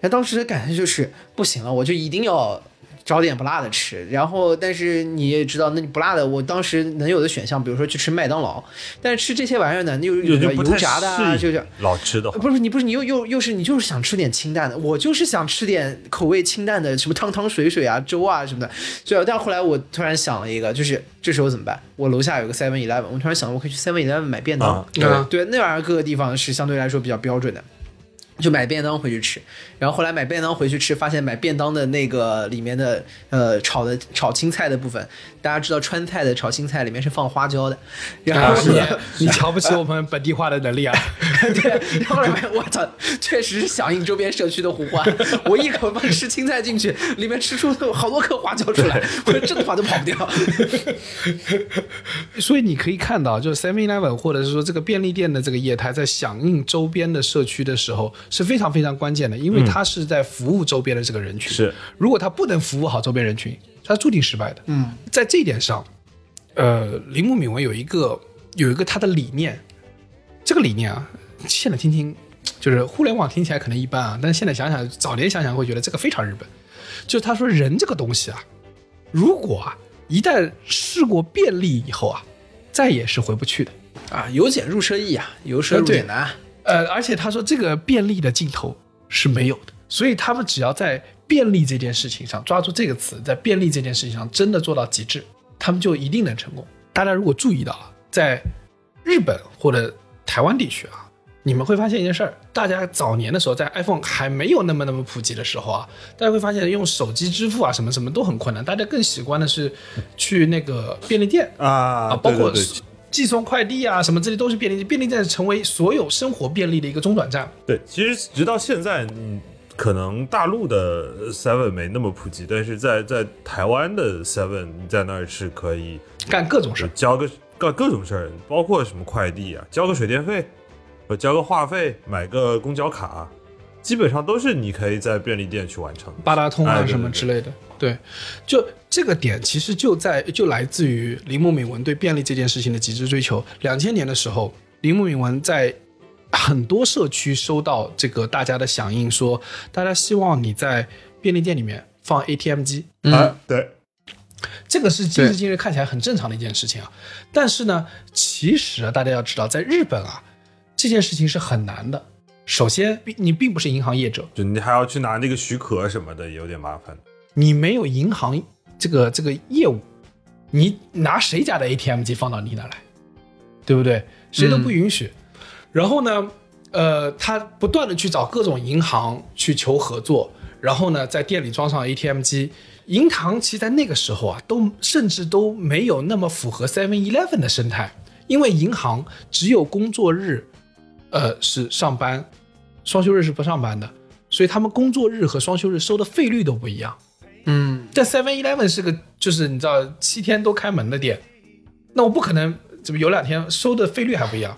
然后当时的感觉就是不行了，我就一定要。找点不辣的吃，然后但是你也知道，那你不辣的，我当时能有的选项，比如说去吃麦当劳，但是吃这些玩意儿呢，又有就就不太油炸的啊，就是老吃的话，不是你不是你又又又是你就是想吃点清淡的，我就是想吃点口味清淡的，什么汤汤水水啊、粥啊什么的。所以，但后来我突然想了一个，就是这时候怎么办？我楼下有个 Seven Eleven，我突然想，我可以去 Seven Eleven 买便当。啊啊对，那玩意儿各个地方是相对来说比较标准的。就买便当回去吃，然后后来买便当回去吃，发现买便当的那个里面的呃炒的炒青菜的部分，大家知道川菜的炒青菜里面是放花椒的，然后啊，你 [laughs] 你瞧不起我们本地化的能力啊？[laughs] 对，然后里面我操，确实是响应周边社区的呼唤。我一口饭吃青菜进去，里面吃出好多颗花椒出来，我这他妈都跑不掉。[laughs] 所以你可以看到，就是 Seven Eleven 或者是说这个便利店的这个业态，在响应周边的社区的时候是非常非常关键的，因为它是在服务周边的这个人群。是，如果它不能服务好周边人群，它注定失败的。嗯，在这一点上，呃，铃木敏文有一个有一个他的理念，这个理念啊，现在听听就是互联网听起来可能一般啊，但是现在想想，早年想想会觉得这个非常日本。就是他说人这个东西啊，如果啊一旦试过便利以后啊，再也是回不去的。啊，由俭入奢易啊，由奢入俭难。呃，而且他说这个便利的尽头是没有的，所以他们只要在便利这件事情上抓住这个词，在便利这件事情上真的做到极致，他们就一定能成功。大家如果注意到啊，在日本或者台湾地区啊，你们会发现一件事儿：大家早年的时候，在 iPhone 还没有那么那么普及的时候啊，大家会发现用手机支付啊什么什么都很困难，大家更习惯的是去那个便利店啊，包括寄送快递啊什么这些都是便利店，便利店成为所有生活便利的一个中转站。对，其实直到现在，嗯，可能大陆的 Seven 没那么普及，但是在在台湾的 Seven，你在那儿是可以干各种事儿。交个干各种事儿，包括什么快递啊，交个水电费，呃，交个话费，买个公交卡，基本上都是你可以在便利店去完成的。八达通啊什么之类的，对，就这个点其实就在就来自于铃木敏文对便利这件事情的极致追求。两千年的时候，铃木敏文在很多社区收到这个大家的响应，说大家希望你在便利店里面放 ATM 机，啊，对，这个是今时今日看起来很正常的一件事情啊。但是呢，其实啊，大家要知道，在日本啊，这件事情是很难的。首先，你并不是银行业者，就你还要去拿那个许可什么的，有点麻烦。你没有银行这个这个业务，你拿谁家的 ATM 机放到你那来，对不对？谁都不允许。然后呢，呃，他不断的去找各种银行去求合作，然后呢，在店里装上 ATM 机。银行其实在那个时候啊，都甚至都没有那么符合 Seven Eleven 的生态，因为银行只有工作日，呃，是上班，双休日是不上班的，所以他们工作日和双休日收的费率都不一样。嗯，但 Seven Eleven 是个就是你知道七天都开门的店，那我不可能怎么有两天收的费率还不一样。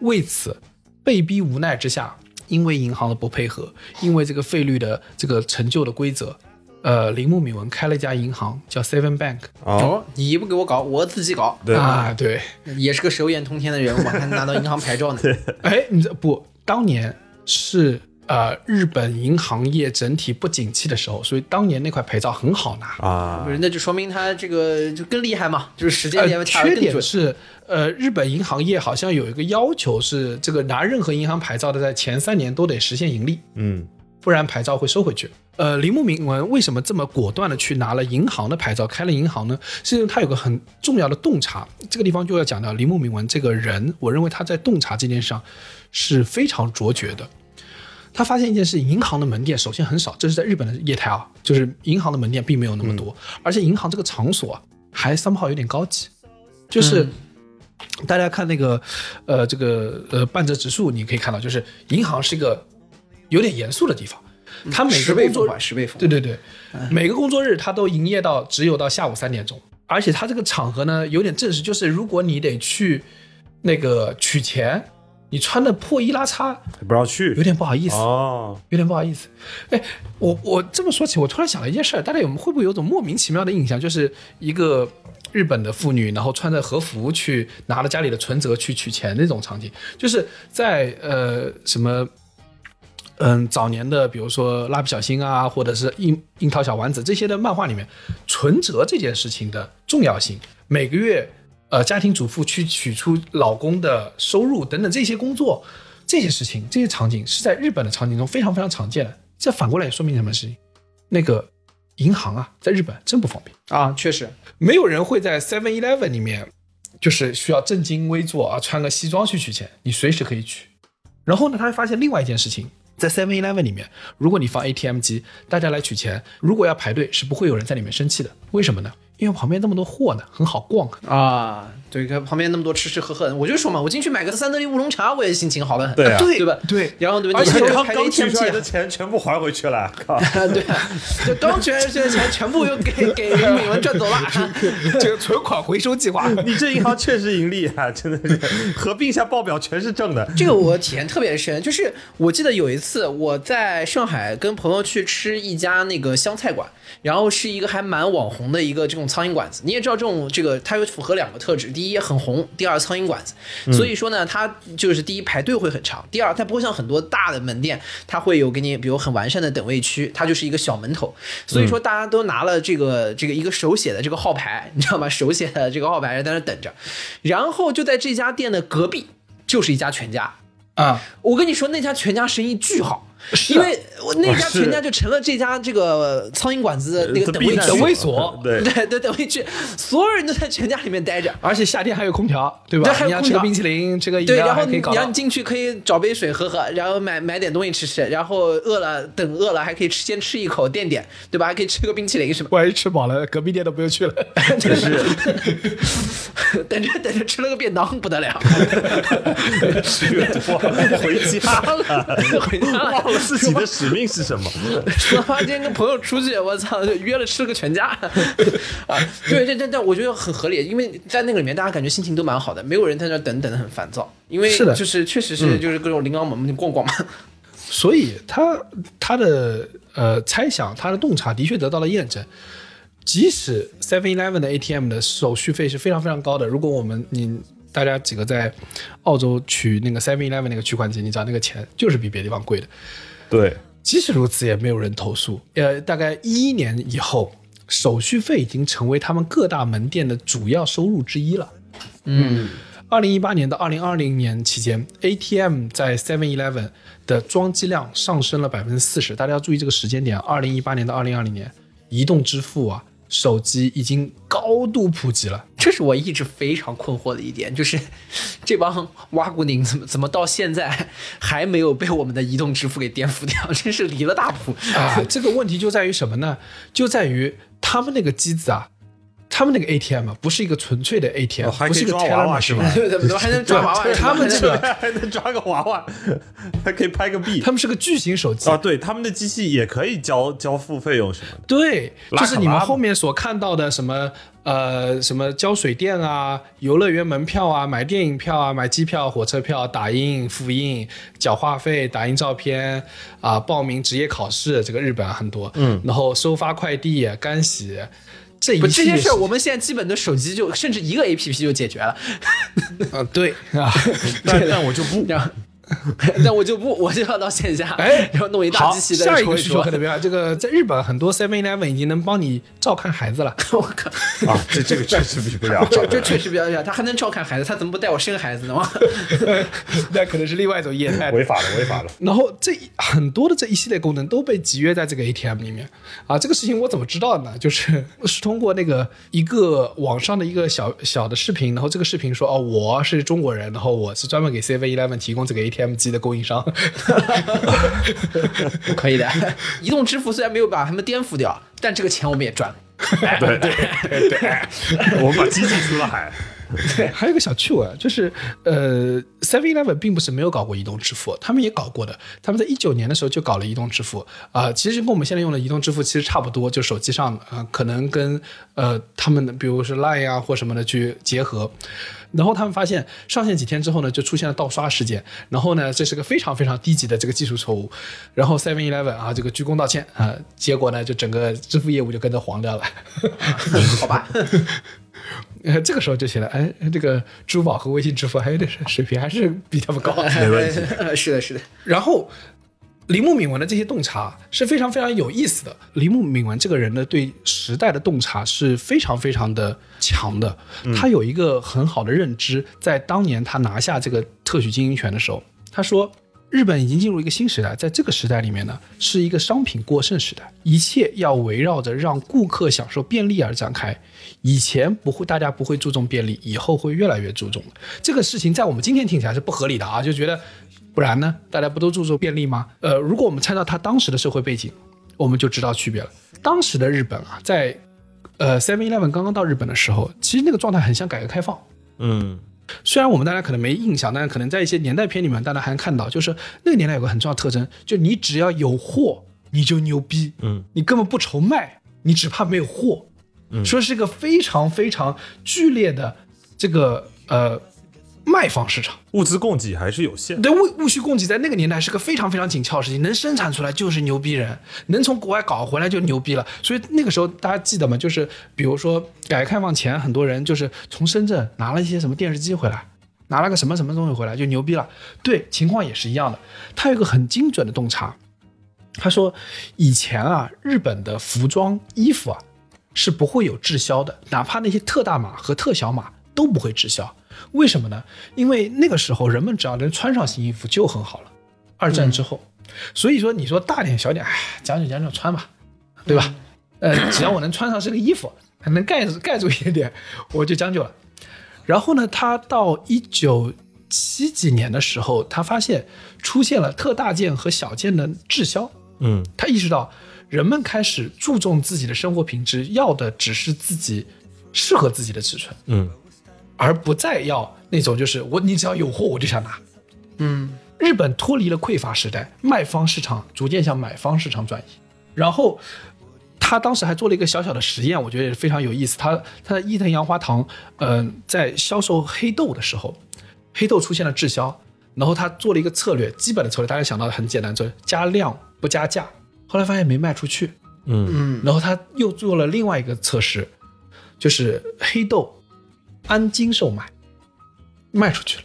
为此，被逼无奈之下，因为银行的不配合，因为这个费率的这个陈旧的规则，呃，铃木敏文开了一家银行叫 Seven Bank 哦，哦，你不给我搞，我自己搞，对，啊，对，也是个手眼通天的人，物还能拿到银行牌照呢。[laughs] 哎，你这不，当年是呃日本银行业整体不景气的时候，所以当年那块牌照很好拿。啊那就说明他这个就更厉害嘛，就是时间呃，点缺。点是，呃，日本银行业好像有一个要求是，这个拿任何银行牌照的，在前三年都得实现盈利，嗯，不然牌照会收回去。呃，铃木敏文为什么这么果断的去拿了银行的牌照，开了银行呢？是因为他有个很重要的洞察。这个地方就要讲到铃木敏文这个人，我认为他在洞察这件事上是非常卓绝的。他发现一件事，银行的门店首先很少，这是在日本的业态啊，就是银行的门店并没有那么多，而且银行这个场所啊，还 somehow 有点高级，就是。大家看那个，呃，这个呃半泽直树，你可以看到，就是银行是一个有点严肃的地方。它每个工作日。对对对，每个工作日它都营业到只有到下午三点钟，而且他这个场合呢有点正式，就是如果你得去那个取钱，你穿的破衣拉碴，不让去有点不好意思。哦，有点不好意思。哎，我我这么说起，我突然想了一件事儿，大家有会不会有种莫名其妙的印象，就是一个日本的妇女，然后穿着和服去拿了家里的存折去取钱那种场景，就是在呃什么。嗯，早年的比如说蜡笔小新啊，或者是樱樱桃小丸子这些的漫画里面，存折这件事情的重要性，每个月呃家庭主妇去取出老公的收入等等这些工作，这些事情这些场景是在日本的场景中非常非常常见的。这反过来也说明什么事情？那个银行啊，在日本真不方便，啊，确实，没有人会在 Seven Eleven 里面就是需要正襟危坐啊，穿个西装去取钱，你随时可以取。然后呢，他还发现另外一件事情，在 Seven Eleven 里面，如果你放 ATM 机，大家来取钱，如果要排队，是不会有人在里面生气的。为什么呢？因为旁边那么多货呢，很好逛啊。啊，对，看旁边那么多吃吃喝喝的，我就说嘛，我进去买个三得利乌龙茶，我也心情好的很，对啊对吧？对然后对吧？而且你刚还得刚取出来的钱全部还回去了，靠！[laughs] 对啊，就刚取出来的这些钱全部又给给李敏文赚走了。[laughs] 这个存款回收计划，[laughs] 你这银行确实盈利啊，真的是合并一下报表全是正的。这个我体验特别深，就是我记得有一次我在上海跟朋友去吃一家那个湘菜馆，然后是一个还蛮网红的一个这种苍蝇馆子。你也知道这种这个它有符合两个特质，第一很红，第二苍蝇馆子。所以说呢，它就是第一排队会很长，第二它不会像很多大的门店，它会有给你比如很完善的等位区，它就是一个小门头。所以说大家都拿了这个这个一个手写的这个号牌，你知道吗？手写的这个号牌在那等着，然后就在这家店的隔壁就是一家全家。啊，我跟你说，那家全家生意巨好，是因为我那家全家就成了这家这个苍蝇馆子的那个等位区，等位所对，对对等位区，所有人都在全家里面待着。而且夏天还有空调，对吧？对还有你要空调吃个冰淇淋，吃个饮对，料然后你还可以搞到然后你进去可以找杯水喝喝，然后买买点东西吃吃，然后饿了等饿了还可以吃先吃一口垫垫，对吧？还可以吃个冰淇淋什么。万一吃饱了，隔壁店都不用去了。[laughs] 真是 [laughs] 等着等着吃了个便当不得了，吃 [laughs] 越多回家了，回家了自己的使命是什么。[laughs] 说他今天跟朋友出去，我操，就约了吃了个全家 [laughs] 啊！对，这这这，我觉得很合理，因为在那个里面，大家感觉心情都蛮好的，没有人在那等等的很烦躁，因为是的就是确实是就是各种琳琅满目逛逛嘛。所以他他的呃猜想，他的洞察的确得到了验证。即使 Seven Eleven 的 ATM 的手续费是非常非常高的，如果我们你大家几个在澳洲取那个 Seven Eleven 那个取款机，你知道那个钱就是比别的地方贵的。对，即使如此，也没有人投诉。呃，大概一一年以后手续费已经成为他们各大门店的主要收入之一了。嗯，二零一八年到二零二零年期间，ATM 在 Seven Eleven 的装机量上升了百分之四十。大家要注意这个时间点，二零一八年到二零二零年，移动支付啊，手机已经高度普及了。这是我一直非常困惑的一点，就是 [laughs] 这帮挖骨宁怎么怎么到现在还没有被我们的移动支付给颠覆掉，真是离了大谱。啊，这个问题就在于什么呢？就在于他们那个机子啊，他们那个 ATM 啊，不是一个纯粹的 ATM，、不是一个可以抓娃娃是吧对对 [laughs] 对，还能 [laughs] 抓娃娃他们这个 [laughs] 还能抓个娃娃，还可以拍个币他们是个巨型手机啊！对，他们的机器也可以交交付费用什么的。对，就是你们后面所看到的什么呃什么交水电啊、游乐园门票啊、买电影票啊、买机票、火车票、打印、复印、缴话费、打印照片啊、报名职业考试，这个日本啊很多，嗯，然后收发快递、干洗。这一不这些事儿，我们现在基本的手机就甚至一个 A P P 就解决了。[laughs] 啊，对啊，[laughs] 但但我就不，然后，但我就不，我就要到线下，哎然后弄一大，机器在下这戳戳一个需求可。能比较，这个在日本很多 Seven Eleven 已经能帮你照看孩子了。[laughs] 我靠，啊，这这个确实比不了。[laughs] 这这确实比较厉害，他还能照看孩子，他怎么不带我生孩子呢？[laughs] 那可能是另外一种业态。违法了，违法了。然后这很多的这一系列功能都被集约在这个 ATM 里面啊。这个事情我怎么知道呢？就是是通过那个一个网上的一个小小的视频，然后这个视频说哦，我是中国人，然后我是专门给 Seven Eleven 提供这个 ATM 机的供应商。[laughs] 可以的。移动支付虽然没有把他们颠覆掉，但这个钱我们也赚了。对对对对，[laughs] 我们把机器出了海。对 [laughs] 还有个小趣闻，就是呃，Seven Eleven 并不是没有搞过移动支付，他们也搞过的。他们在一九年的时候就搞了移动支付啊、其实跟我们现在用的移动支付其实差不多，就手机上啊、可能跟呃他们的比如是 Line 啊或什么的去结合。然后他们发现上线几天之后呢，就出现了盗刷事件。然后呢，这是个非常非常低级的这个技术错误。然后 Seven Eleven 啊，这个鞠躬道歉啊、结果呢，就整个支付业务就跟着黄掉了。[laughs] 好吧，呃，这个时候就显得，哎，这个支付宝和微信支付还有点水平还是比他们高。没问题。[laughs] 是的，是的。然后，铃木敏文的这些洞察是非常非常有意思的。铃木敏文这个人呢，对时代的洞察是非常非常的强的。他有一个很好的认知，在当年他拿下这个特许经营权的时候，他说。日本已经进入一个新时代，在这个时代里面呢，是一个商品过剩时代，一切要围绕着让顾客享受便利而展开。以前不会，大家不会注重便利，以后会越来越注重。这个事情在我们今天听起来是不合理的啊，就觉得不然呢？大家不都注重便利吗？呃，如果我们参照他当时的社会背景，我们就知道区别了。当时的日本啊，在呃 Seven Eleven 刚刚到日本的时候，其实那个状态很像改革开放。嗯，虽然我们大家可能没印象，但是可能在一些年代片里面，大家还能看到，就是那个年代有个很重要的特征，就你只要有货，你就牛逼，嗯，你根本不愁卖，你只怕没有货，嗯，说是一个非常非常剧烈的这个呃卖方市场。物资供给还是有限。对物物需供给在那个年代是个非常非常紧俏的事情，能生产出来就是牛逼人，能从国外搞回来就牛逼了。所以那个时候大家记得吗？就是比如说改革开放前，很多人就是从深圳拿了一些什么电视机回来，拿了个什么什么东西回来就牛逼了。对，情况也是一样的。他有一个很精准的洞察，他说以前啊，日本的服装衣服啊是不会有滞销的，哪怕那些特大码和特小码都不会滞销。为什么呢？因为那个时候人们只要能穿上新衣服就很好了。二战之后，所以说你说大点小点，哎，将就将就穿吧，对吧？呃，只要我能穿上这个衣服，还能盖住盖住一点点，我就将就了。然后呢，他到一九七几年的时候，他发现出现了特大件和小件的滞销。嗯，他意识到人们开始注重自己的生活品质，要的只是自己适合自己的尺寸，嗯，而不再要那种就是我你只要有货我就想拿。嗯，日本脱离了匮乏时代，卖方市场逐渐向买方市场转移。然后他当时还做了一个小小的实验，我觉得也是非常有意思。他他在伊藤洋华堂，嗯、在销售黑豆的时候，黑豆出现了滞销，然后他做了一个策略，基本的策略大家想到的很简单，就是加量不加价。后来发现没卖出去，嗯嗯然后他又做了另外一个测试，就是黑豆按斤售卖，卖出去了。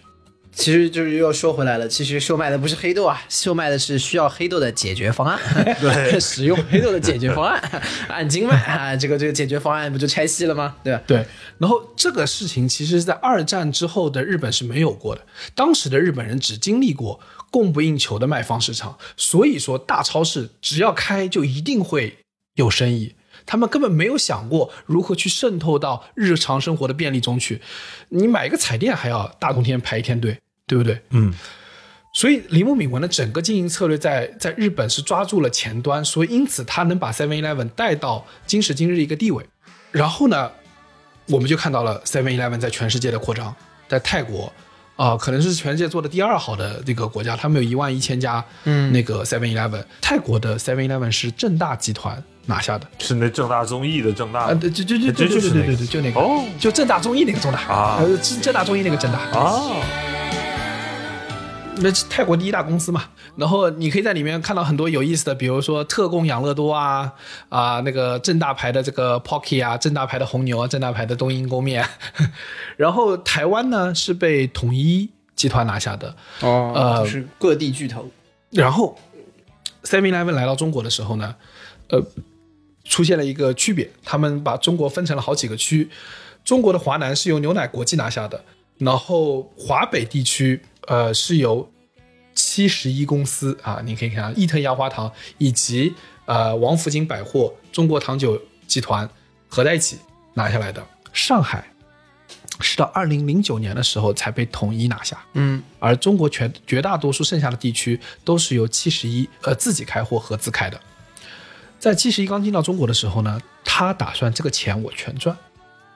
其实就是又要说回来了，其实售卖的不是黑豆啊，售卖的是需要黑豆的解决方案，[laughs] 对，[laughs] 使用黑豆的解决方案，[laughs] 按斤卖啊，这个这个解决方案不就拆细了吗？对吧？对，然后这个事情其实是在二战之后的日本是没有过的，当时的日本人只经历过供不应求的卖方市场，所以说大超市只要开就一定会有生意。他们根本没有想过如何去渗透到日常生活的便利中去。你买一个彩电还要大冬天排一天队，对不对？嗯。所以铃木敏文的整个经营策略在在日本是抓住了前端，所以因此他能把 Seven Eleven 带到今时今日一个地位。然后呢，我们就看到了 Seven Eleven 在全世界的扩张，在泰国啊、可能是全世界做的第二好的这个国家，他们有一万一千家，嗯。那个 Seven Eleven，泰国的 Seven Eleven 是正大集团拿下的。是那正大综艺的正大啊，对，就就就就是那个对对对，就那个，哦。就正大综艺那个正大啊。呃，正正大综艺那个正大，啊，那泰国第一大公司嘛。然后你可以在里面看到很多有意思的，比如说特供养乐多啊啊，那个正大牌的这个 Pocky 啊，正大牌的红牛啊，正大牌的冬阴功面。然后台湾呢是被统一集团拿下的，哦呃就是各地巨头，然后 Seven Eleven 来到中国的时候呢，呃，出现了一个区别，他们把中国分成了好几个区，中国的华南是由牛奶国际拿下的，然后华北地区呃是由七十一公司啊，你可以看啊，益特洋华堂以及呃王府井百货、中国糖酒集团合在一起拿下来的。上海是到二零零九年的时候才被统一拿下，嗯。而中国全绝大多数剩下的地区都是由七十一呃自己开或合资开的。在七十一刚进到中国的时候呢，他打算这个钱我全赚，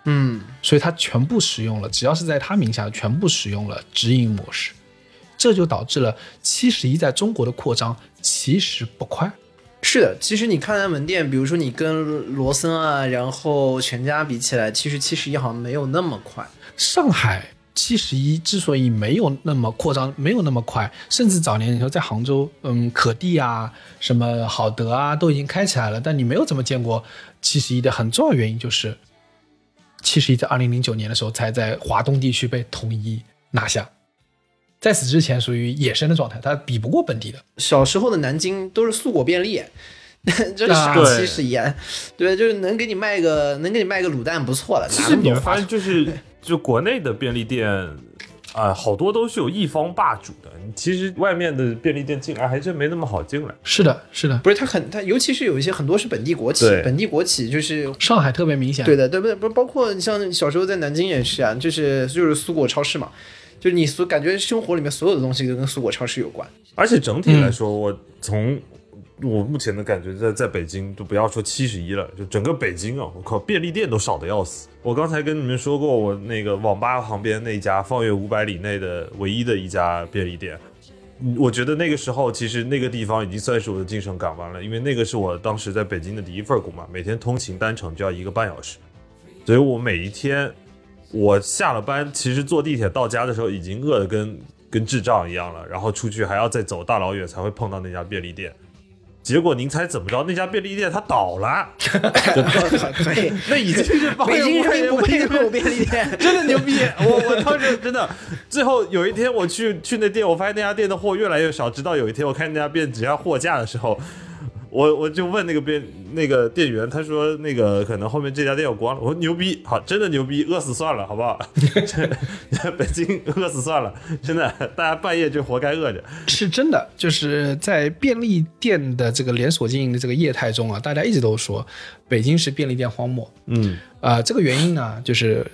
嗯。所以他全部使用了，只要是在他名下，全部使用了直营模式，这就导致了七十一在中国的扩张其实不快。是的，其实你看它门店，比如说你跟罗森啊，然后全家比起来，其实七十一好像没有那么快。上海七十一之所以没有那么扩张，没有那么快，甚至早年你说在杭州，嗯，可地啊，什么好德啊，都已经开起来了，但你没有怎么见过七十一的很重要原因就是，七十一在二零零九年的时候才在华东地区被统一拿下，在此之前属于野生的状态，它比不过本地的。小时候的南京都是素果便利，[laughs] 就是啥啊七十一啊？对，就是能给你卖个能给你卖个卤蛋不错了，其哪那么多花实你会发现，就是就国内的便利店啊、好多都是有一方霸主的。其实外面的便利店进来还真没那么好进来。是的，是的，不是它很它，尤其是有一些很多是本地国企，本地国企就是。上海特别明显。对的，对不对？不是包括你像小时候在南京也是啊，就是就是苏果超市嘛，就是你所感觉生活里面所有的东西都跟苏果超市有关。而且整体来说，我从我目前的感觉，在在北京，就不要说七十一了，就整个北京啊，我靠，便利店都少的要死。我刚才跟你们说过，我那个网吧旁边那家方圆五百里内的唯一的一家便利店。嗯我觉得那个时候，其实那个地方已经算是我的精神港湾了，因为那个是我当时在北京的第一份工嘛，每天通勤单程就要一个半小时，所以我每一天我下了班，其实坐地铁到家的时候已经饿得跟跟智障一样了，然后出去还要再走大老远才会碰到那家便利店。结果您猜怎么着？那家便利店它倒了，[laughs] 那已经是方北京人不配拥有便利店。真的牛逼！我我当时真的，最后有一天我去去那店，我发现那家店的货越来越少，直到有一天我看那家店只要货架的时候，我我就问那个店那个店员，他说那个可能后面这家店要关了。我说牛逼，好，真的牛逼，饿死算了，好不好？这 [laughs] 北京饿死算了，真的，大家半夜就活该饿着。是真的，就是在便利店的这个连锁经营的这个业态中啊，大家一直都说北京是便利店荒漠。嗯，啊、这个原因呢，就是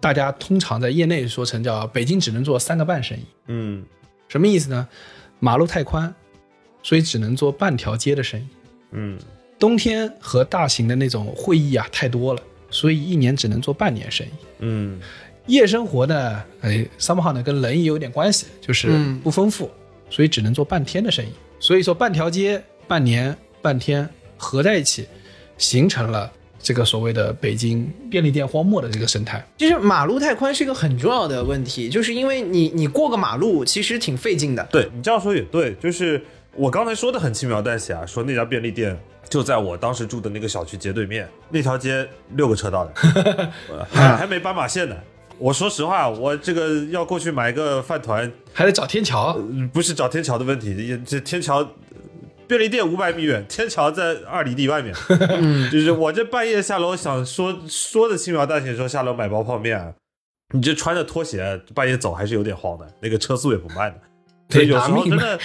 大家通常在业内说成叫北京只能做三个半生意，嗯什么意思呢？马路太宽，所以只能做半条街的生意。嗯冬天和大型的那种会议啊太多了，所以一年只能做半年生意。嗯夜生活呢，哎，somehow 呢跟人也有点关系，就是嗯不丰富，所以只能做半天的生意。所以说半条街、半年、半天合在一起，形成了这个所谓的北京便利店荒漠的这个生态。其实马路太宽是一个很重要的问题，就是因为你你过个马路其实挺费劲的。对你这样说也对，就是我刚才说的很轻描淡写啊，说那家便利店就在我当时住的那个小区街对面，那条街六个车道的，[laughs] 还还没斑马线呢。我说实话，我这个要过去买个饭团，还得找天桥。嗯不是找天桥的问题，这天桥。便利店五百米远，天桥在二里地外面。[laughs] 就是我这半夜下楼想说说的轻描淡写说下楼买包泡面，你这穿着拖鞋半夜走还是有点慌的，那个车速也不慢的。所以有时候真的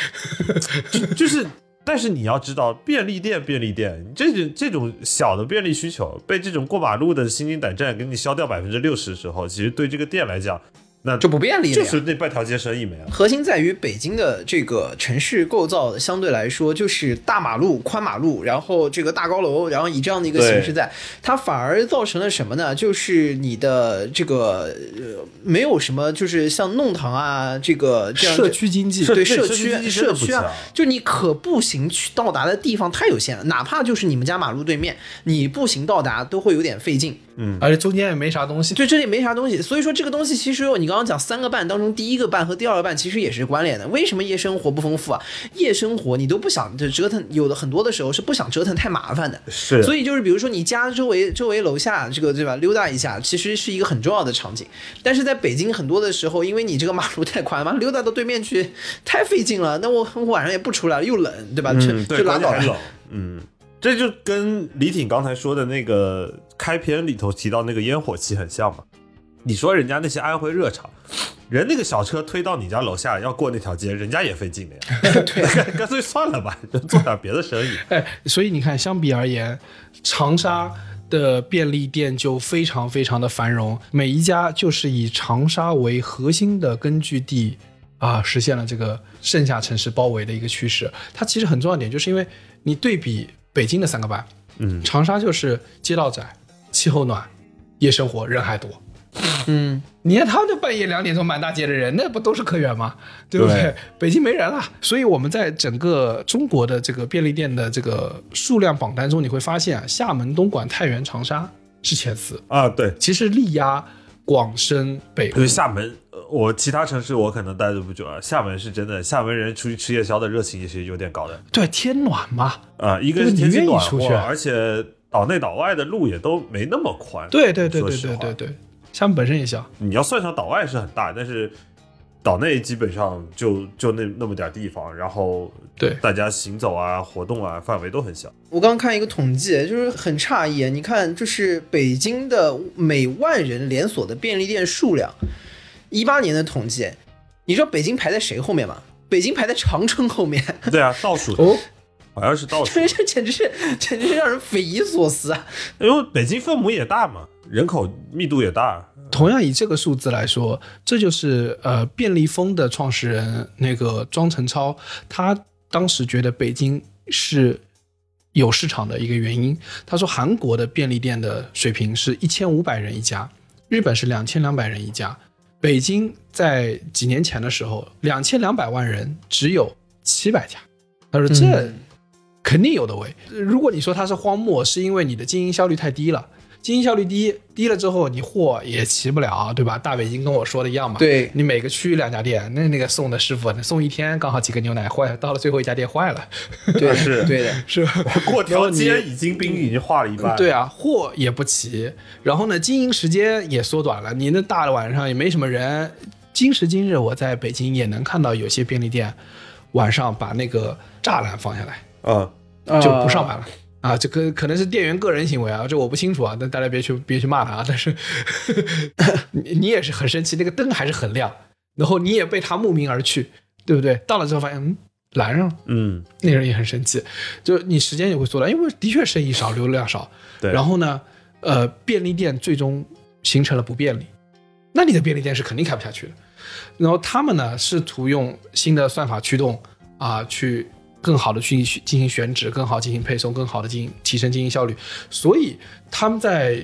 [laughs] 就就是，但是你要知道，便利店便利店这种这种小的便利需求被这种过马路的心惊胆战给你消掉百分之六十的时候，其实对这个店来讲，那就不便利了呀就是那半条街生意没了。核心在于北京的这个城市构造相对来说就是大马路、宽马路，然后这个大高楼，然后以这样的一个形式在，它反而造成了什么呢？就是你的这个呃没有什么，就是像弄堂啊，这个这样社区经济对社区社区啊，就你可步行去到达的地方太有限了，哪怕就是你们家马路对面，你步行到达都会有点费劲。嗯而且中间也没啥东西。对，这里没啥东西，所以说这个东西其实你刚刚讲三个半当中，第一个半和第二个半其实也是关联的。为什么夜生活不丰富啊？夜生活你都不想就折腾，有的很多的时候是不想折腾太麻烦的。是，所以就是比如说你家周围周围楼下这个对吧，溜达一下，其实是一个很重要的场景。但是在北京很多的时候，因为你这个马路太宽嘛，溜达到对面去太费劲了。那我我晚上也不出来了，又冷，对吧？嗯，就对，就拉倒了。嗯，这就跟李挺刚才说的那个开篇里头提到那个烟火气很像嘛。你说人家那些安徽热场，人那个小车推到你家楼下要过那条街，人家也费劲的呀。[laughs] 对，[laughs] 干脆算了吧，就做点别的生意。[laughs] 哎，所以你看，相比而言，长沙的便利店就非常非常的繁荣，每一家就是以长沙为核心的根据地啊，实现了这个剩下城市包围的一个趋势。它其实很重要一点，就是因为你对比北京的三个半，嗯长沙就是街道窄、气候暖、夜生活人还多。嗯，你看他们就半夜两点钟满大街的人，那不都是客源吗？对不对？对北京没人了，所以我们在整个中国的这个便利店的这个数量榜单中，你会发现啊，厦门、东莞、太原、长沙是前四，啊，对，其实力压广深、北就是厦门，呃我其他城市我可能待的不久啊。厦门是真的，厦门人出去吃夜宵的热情也是有点高的对天暖嘛，啊。一个是你愿意天气暖和，出去而且岛内岛外的路也都没那么宽。对对对对对对对，厦门本身也小，你要算上岛外是很大，但是岛内基本上就就那那么点地方，然后对。大家行走啊、活动啊范围都很小。我刚看一个统计，就是很诧异，你看，就是北京的每万人连锁的便利店数量，一八年的统计，你知道北京排在谁后面吗？北京排在长春后面，对啊，倒数。哦，好像是倒数。这，[laughs] 这简直是简直是让人匪夷所思啊！因为北京分母也大嘛，人口密度也大。同样以这个数字来说，这就是呃便利蜂的创始人那个庄成超，他当时觉得北京是有市场的一个原因。他说韩国的便利店的水平是一千五百人一家，日本是两千两百人一家，北京在几年前的时候，两千两百万人只有七百家。他说这嗯肯定有的为。如果你说它是荒漠，是因为你的经营效率太低了。经营效率低，低了之后你货也齐不了，对吧？大北京跟我说的一样嘛。对你每个区域两家店，那那个送的师傅那送一天刚好几个牛奶坏了，到了最后一家店坏了，对，[laughs] 是对的，是吧？过条街已经冰已经化了一半。对啊，货也不齐，然后呢，经营时间也缩短了。你那大的晚上也没什么人。今时今日，我在北京也能看到有些便利店晚上把那个栅栏放下来，嗯，就不上班了。啊，这个可能是店员个人行为啊，这我不清楚啊，但大家别去别去骂他啊。但是 [laughs] 你你也是很生气，那个灯还是很亮，然后你也被他慕名而去，对不对？到了之后发现，嗯，拦上了，嗯，那人也很生气，就你时间也会缩短，因为的确生意少，流量少。对。然后呢，呃，便利店最终形成了不便利，那你的便利店是肯定开不下去的。然后他们呢，试图用新的算法驱动啊，去更好的去进行选址，更好进行配送，更好的进行提升经营效率。所以他们在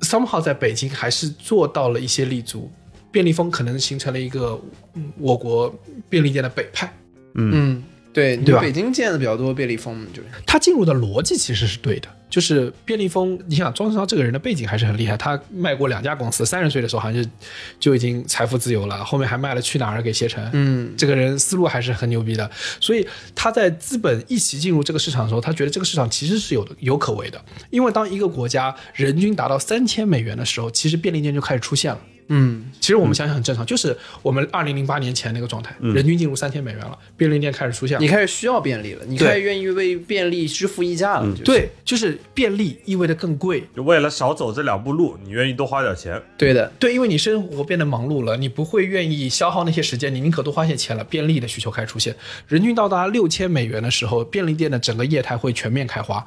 somehow 在北京还是做到了一些立足。便利蜂可能形成了一个嗯我国便利店的北派。嗯，对，对吧北京见的比较多便利蜂，就是它进入的逻辑其实是对的，就是便利蜂，你想庄志超这个人的背景还是很厉害，他卖过两家公司，三十岁的时候好像就就已经财富自由了，后面还卖了去哪儿给携程，嗯，这个人思路还是很牛逼的，所以他在资本一起进入这个市场的时候，他觉得这个市场其实是有有可为的，因为当一个国家人均达到三千美元的时候，其实便利店就开始出现了。嗯，其实我们想想很正常，就是我们二零零八年前那个状态，人均进入三千美元了，便利店开始出现了你。开始需要便利了，你开始愿意为便利支付溢价了。就是，对，就是便利意味着更贵，就为了少走这两步路，你愿意多花点钱。对的，对，因为你生活变得忙碌了，你不会愿意消耗那些时间，你宁可多花些钱了。便利的需求开始出现，人均到达六千美元的时候，便利店的整个业态会全面开花；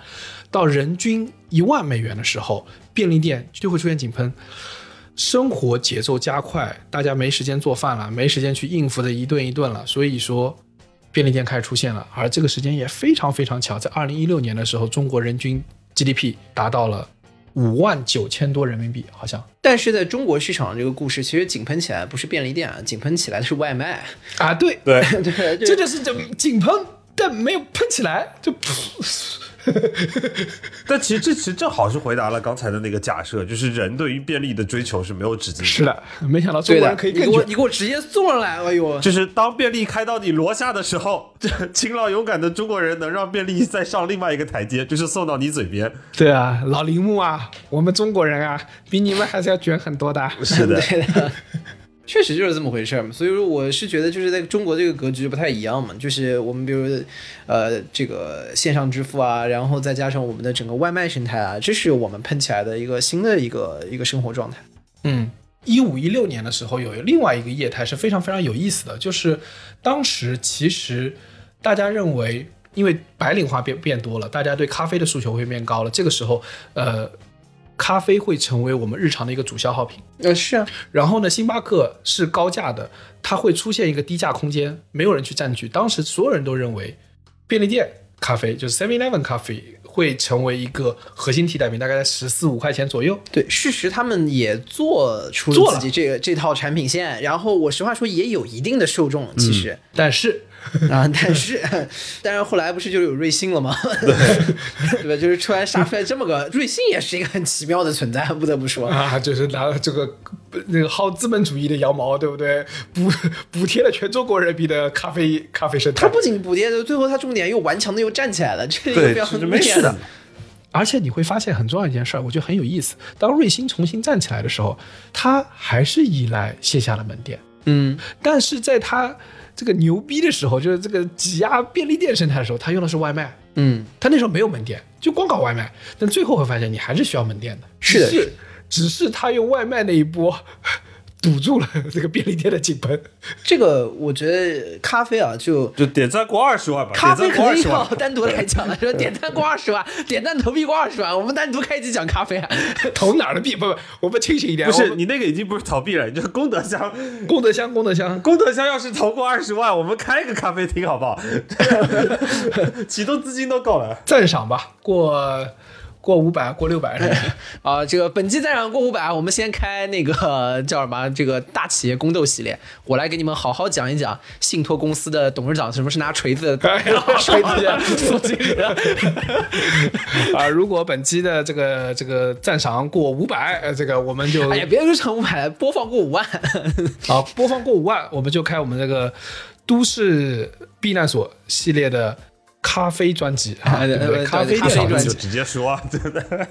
到人均一万美元的时候，便利店就会出现井喷。生活节奏加快，大家没时间做饭了，没时间去应付的一顿一顿了，所以说便利店开始出现了。而这个时间也非常非常巧，在二零一六年的时候，中国人均 GDP 达到了五万九千多人民币，好像但是在中国市场这个故事，其实井喷起来不是便利店啊，井喷起来的是外卖。啊，对，对，[laughs] [laughs] 对，这就是这井喷，但没有喷起来，就 [laughs] 但其实这其实正好是回答了刚才的那个假设，就是人对于便利的追求是没有止境的。是的，没想到中国人，可以你给我更卷。你给我直接送上来，哎呦，就是当便利开到你罗下的时候，这勤劳勇敢的中国人能让便利再上另外一个台阶，就是送到你嘴边。对啊，老铃木啊，我们中国人啊，比你们还是要卷很多的。是的，[laughs] 对的，确实就是这么回事儿嘛。所以说，我是觉得就是在中国这个格局不太一样嘛，就是我们比如呃这个线上支付啊，然后再加上我们的整个外卖生态啊，这是我们喷起来的一个新的一个一个生活状态。嗯，一五一六年的时候，有另外一个业态是非常非常有意思的，就是当时其实大家认为，因为白领化变变多了，大家对咖啡的诉求会变高了，这个时候，呃，咖啡会成为我们日常的一个主消耗品。呃，是啊，然后呢，星巴克是高价的，它会出现一个低价空间，没有人去占据。当时所有人都认为，便利店咖啡就是 Seven Eleven 咖啡会成为一个核心替代品，大概在十四五块钱左右。对，事实他们也做出了了自己这个这套产品线，然后我实话说也有一定的受众，其实、但是 [laughs] 啊，但是但是后来不是就有瑞幸了吗？[laughs] 对吧？就是突然杀出来这么个瑞幸，也是一个很奇妙的存在，不得不说。啊，就是拿了这个那个薅资本主义的羊毛，对不对？补补贴了全中国人民的咖啡咖啡生态他。不仅补贴，最后他重点又顽强的又站起来了，这个对非常这没事的。而且你会发现很重要一件事儿，我觉得很有意思。当瑞幸重新站起来的时候，它还是依赖线下的门店。嗯，但是在他这个牛逼的时候，就是这个挤压便利店生态的时候，他用的是外卖。嗯，他那时候没有门店，就光搞外卖。但最后会发现，你还是需要门店的。是的只是只是他用外卖那一波堵住了这个便利店的井喷。这个我觉得咖啡啊，就就点赞过二十万吧，咖啡肯定要。单独来讲了，[laughs] 说点赞过二十万，点赞投币过二十万，我们单独开一集讲咖啡啊。投哪儿的币？不不，我们清醒一点。不是你那个已经不是投币了，你就是功德箱。功德箱，功德箱。功德箱要是投过二十万，我们开个咖啡厅好不好？[laughs] [laughs] 启动资金都够了。赞赏吧，过过五百，过六百。[laughs] 啊，这个本期赞赏过五百，我们先开那个 [laughs] 叫什么？这个大企业宫斗系列，我来给你们好好讲一讲信托公司的董事长什么是拿锤子哎呀锤子做经理的。[laughs] 啊，如果本期的这个这个赞赏过五百，呃，这个我们就哎呀，别说成五百了，播放过五万。好播放过五万，我们就开我们这个都市避难所系列的咖啡专辑啊，哎对对？呃咖啡店专辑就直接说，真的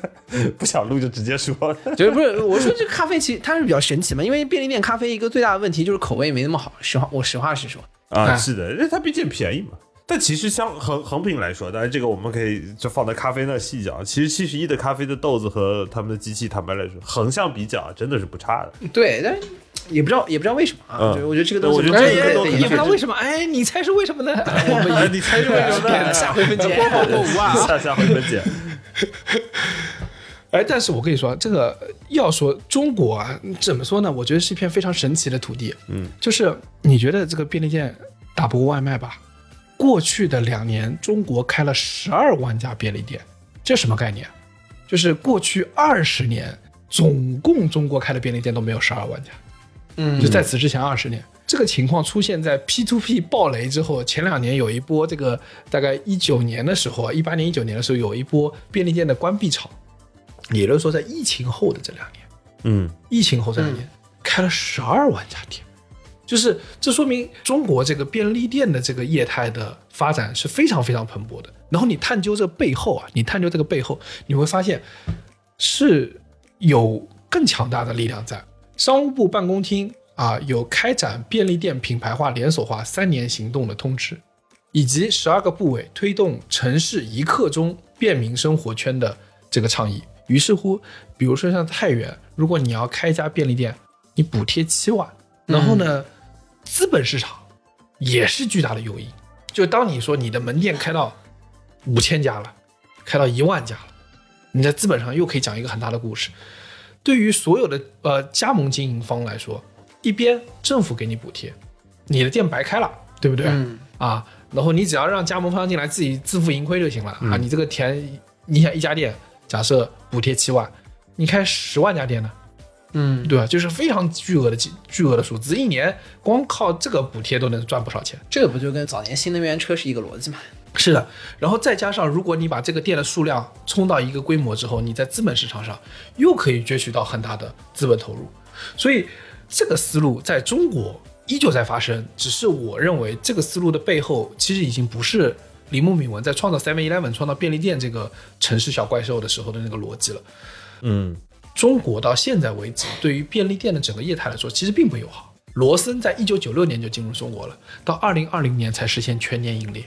不想录就直接说。[laughs] [laughs] 就是不是我说这咖啡其实它是比较神奇嘛，因为便利店咖啡一个最大的问题就是口味没那么好，实话我实话实说。啊，哎是的，因为它毕竟便宜嘛。但其实相横横屏来说，当然这个我们可以就放在咖啡那细讲。其实七十一的咖啡的豆子和他们的机器，坦白来说，横向比较真的是不差的。对，但是也不知道也不知道为什么啊，我觉得这个东西对我觉得哎这个更多可能哎也不知道为什么，哎，你猜是为什么呢？我 [laughs] 们哎，你猜是为什么呢？[laughs] 下回分解播放过无啊，下下回分解。[laughs] 哎，但是我跟你说，这个要说中国啊，怎么说呢？我觉得是一片非常神奇的土地。嗯，就是你觉得这个便利店打不过外卖吧？过去的两年，中国开了十二万家便利店，这什么概念？就是过去二十年，总共中国开的便利店都没有十二万家。嗯。就在此之前二十年，这个情况出现在 P to P 暴雷之后，前两年有一波，这个大概一九年的时候啊，一八年、一九年的时候有一波便利店的关闭潮，也就是说在疫情后的这两年，嗯，疫情后这两年、开了十二万家店，就是这说明中国这个便利店的这个业态的发展是非常非常蓬勃的。然后你探究这背后啊，你探究这个背后，你会发现是有更强大的力量在。商务部办公厅啊有开展便利店品牌化连锁化三年行动的通知，以及十二个部委推动城市一刻钟便民生活圈的这个倡议。于是乎，比如说像太原，如果你要开一家便利店，你补贴七万，然后呢，资本市场也是巨大的诱因。就当你说你的门店开到五千家了，开到一万家了，你在资本上又可以讲一个很大的故事。对于所有的呃加盟经营方来说，一边政府给你补贴，你的店白开了，对不对？嗯啊，然后你只要让加盟方进来自己自负盈亏就行了、啊。你这个田，你想一家店，假设补贴七万，你开十万家店呢，嗯，对吧？就是非常巨额的巨巨额的数字，一年光靠这个补贴都能赚不少钱。这个不就跟早年新能源车是一个逻辑吗？是的，然后再加上，如果你把这个店的数量冲到一个规模之后，你在资本市场上又可以攫取到很大的资本投入，所以这个思路在中国依旧在发生。只是我认为这个思路的背后，其实已经不是铃木敏文在创造 Seven Eleven、创造便利店这个城市小怪兽的时候的那个逻辑了。嗯，中国到现在为止，对于便利店的整个业态来说，其实并不友好。罗森在一九九六年就进入中国了，到二零二零年才实现全年盈利。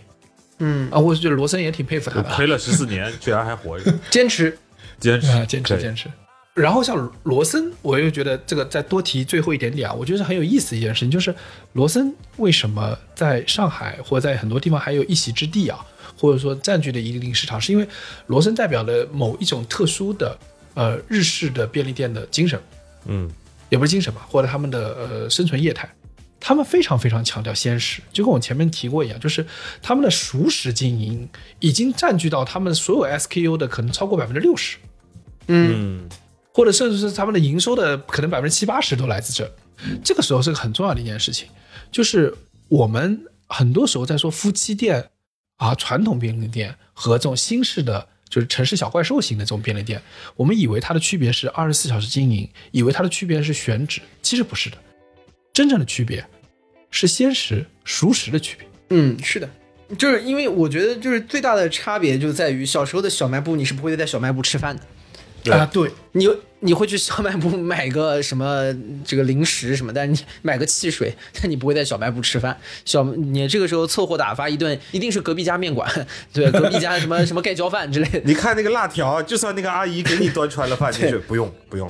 嗯，啊，我觉得罗森也挺佩服他的，亏了十四年，居然还活着，[laughs] 坚持。坚持啊，坚持坚持。然后像罗森，我又觉得这个再多提最后一点点啊，我觉得是很有意思的一件事情，就是罗森为什么在上海或者在很多地方还有一席之地啊，或者说占据了一定市场，是因为罗森代表了某一种特殊的呃日式的便利店的精神，嗯也不是精神吧，或者他们的呃生存业态。他们非常非常强调鲜食，就跟我前面提过一样，就是他们的熟食经营已经占据到他们所有 SKU 的可能超过百分之六十。嗯或者甚至是他们的营收的可能百分之七八十都来自这。这个时候是个很重要的一件事情，就是我们很多时候在说夫妻店啊、传统便利店和这种新式的就是城市小怪兽型的这种便利店，我们以为它的区别是二十四小时经营，以为它的区别是选址，其实不是的，真正的区别是鲜食、熟食的区别。嗯，是的，就是因为我觉得就是最大的差别就在于小时候的小卖部，你是不会在小卖部吃饭的。啊，对，你你会去小卖部买个什么这个零食什么，但是你买个汽水，但你不会在小卖部吃饭。小你这个时候凑合打发一顿，一定是隔壁家面馆，[laughs] 对，隔壁家什么什么盖浇饭之类的。你看那个辣条，就算那个阿姨给你端出来了饭，你对就不 [laughs] 用不用。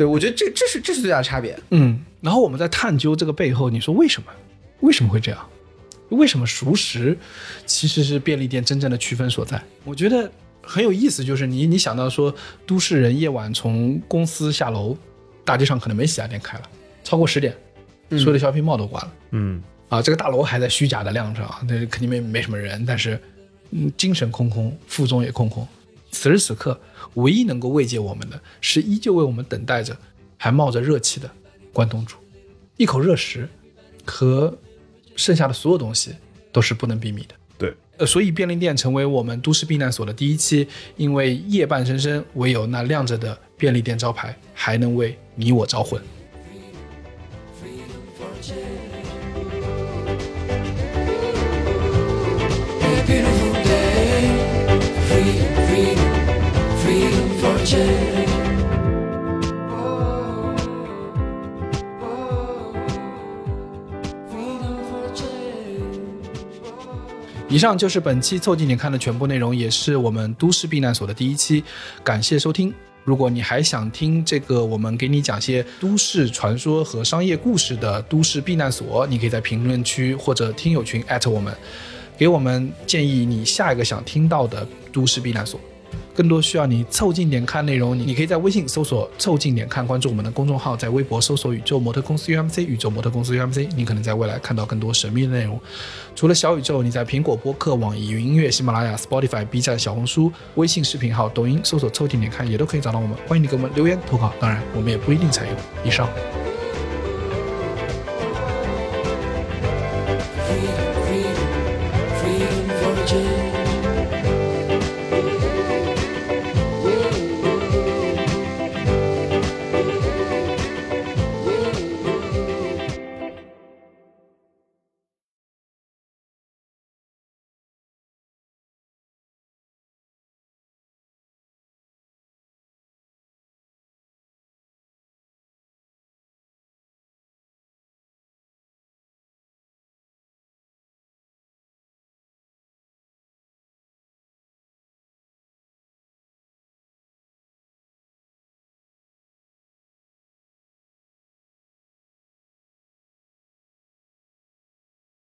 对，我觉得这这是这是最大的差别。嗯，然后我们在探究这个背后，你说为什么？为什么会这样？为什么熟食其实是便利店真正的区分所在？我觉得很有意思，就是你你想到说，都市人夜晚从公司下楼，大街上可能没几家店开了，超过十点，所有的 shopping mall 都关了。嗯啊，这个大楼还在虚假的亮着啊，那肯定没没什么人，但是嗯，精神空空，腹中也空空。此时此刻，唯一能够慰藉我们的是依旧为我们等待着，还冒着热气的关东煮，一口热食和剩下的所有东西都是不能避免的。对，呃，所以便利店成为我们都市避难所的第一期，因为夜半深深，唯有那亮着的便利店招牌还能为你我招魂。Check it 以上就是本期凑近点看的全部内容，也是我们都市避难所的第一期，感谢收听。如果你还想听这个我们给你讲些都市传说和商业故事的都市避难所，你可以在评论区或者听友群艾特我们，给我们建议你下一个想听到的都市避难所。更多需要你凑近点看内容，你可以在微信搜索“凑近点看”，关注我们的公众号，在微博搜索“宇宙模特公司 UMC”，宇宙模特公司 UMC，你可能在未来看到更多神秘的内容。除了小宇宙，你在苹果播客、网易云音乐、喜马拉雅、Spotify、B 站、小红书、微信视频号、抖音搜索“凑近点看”也都可以找到我们。欢迎你给我们留言投稿，当然我们也不一定采用。以上。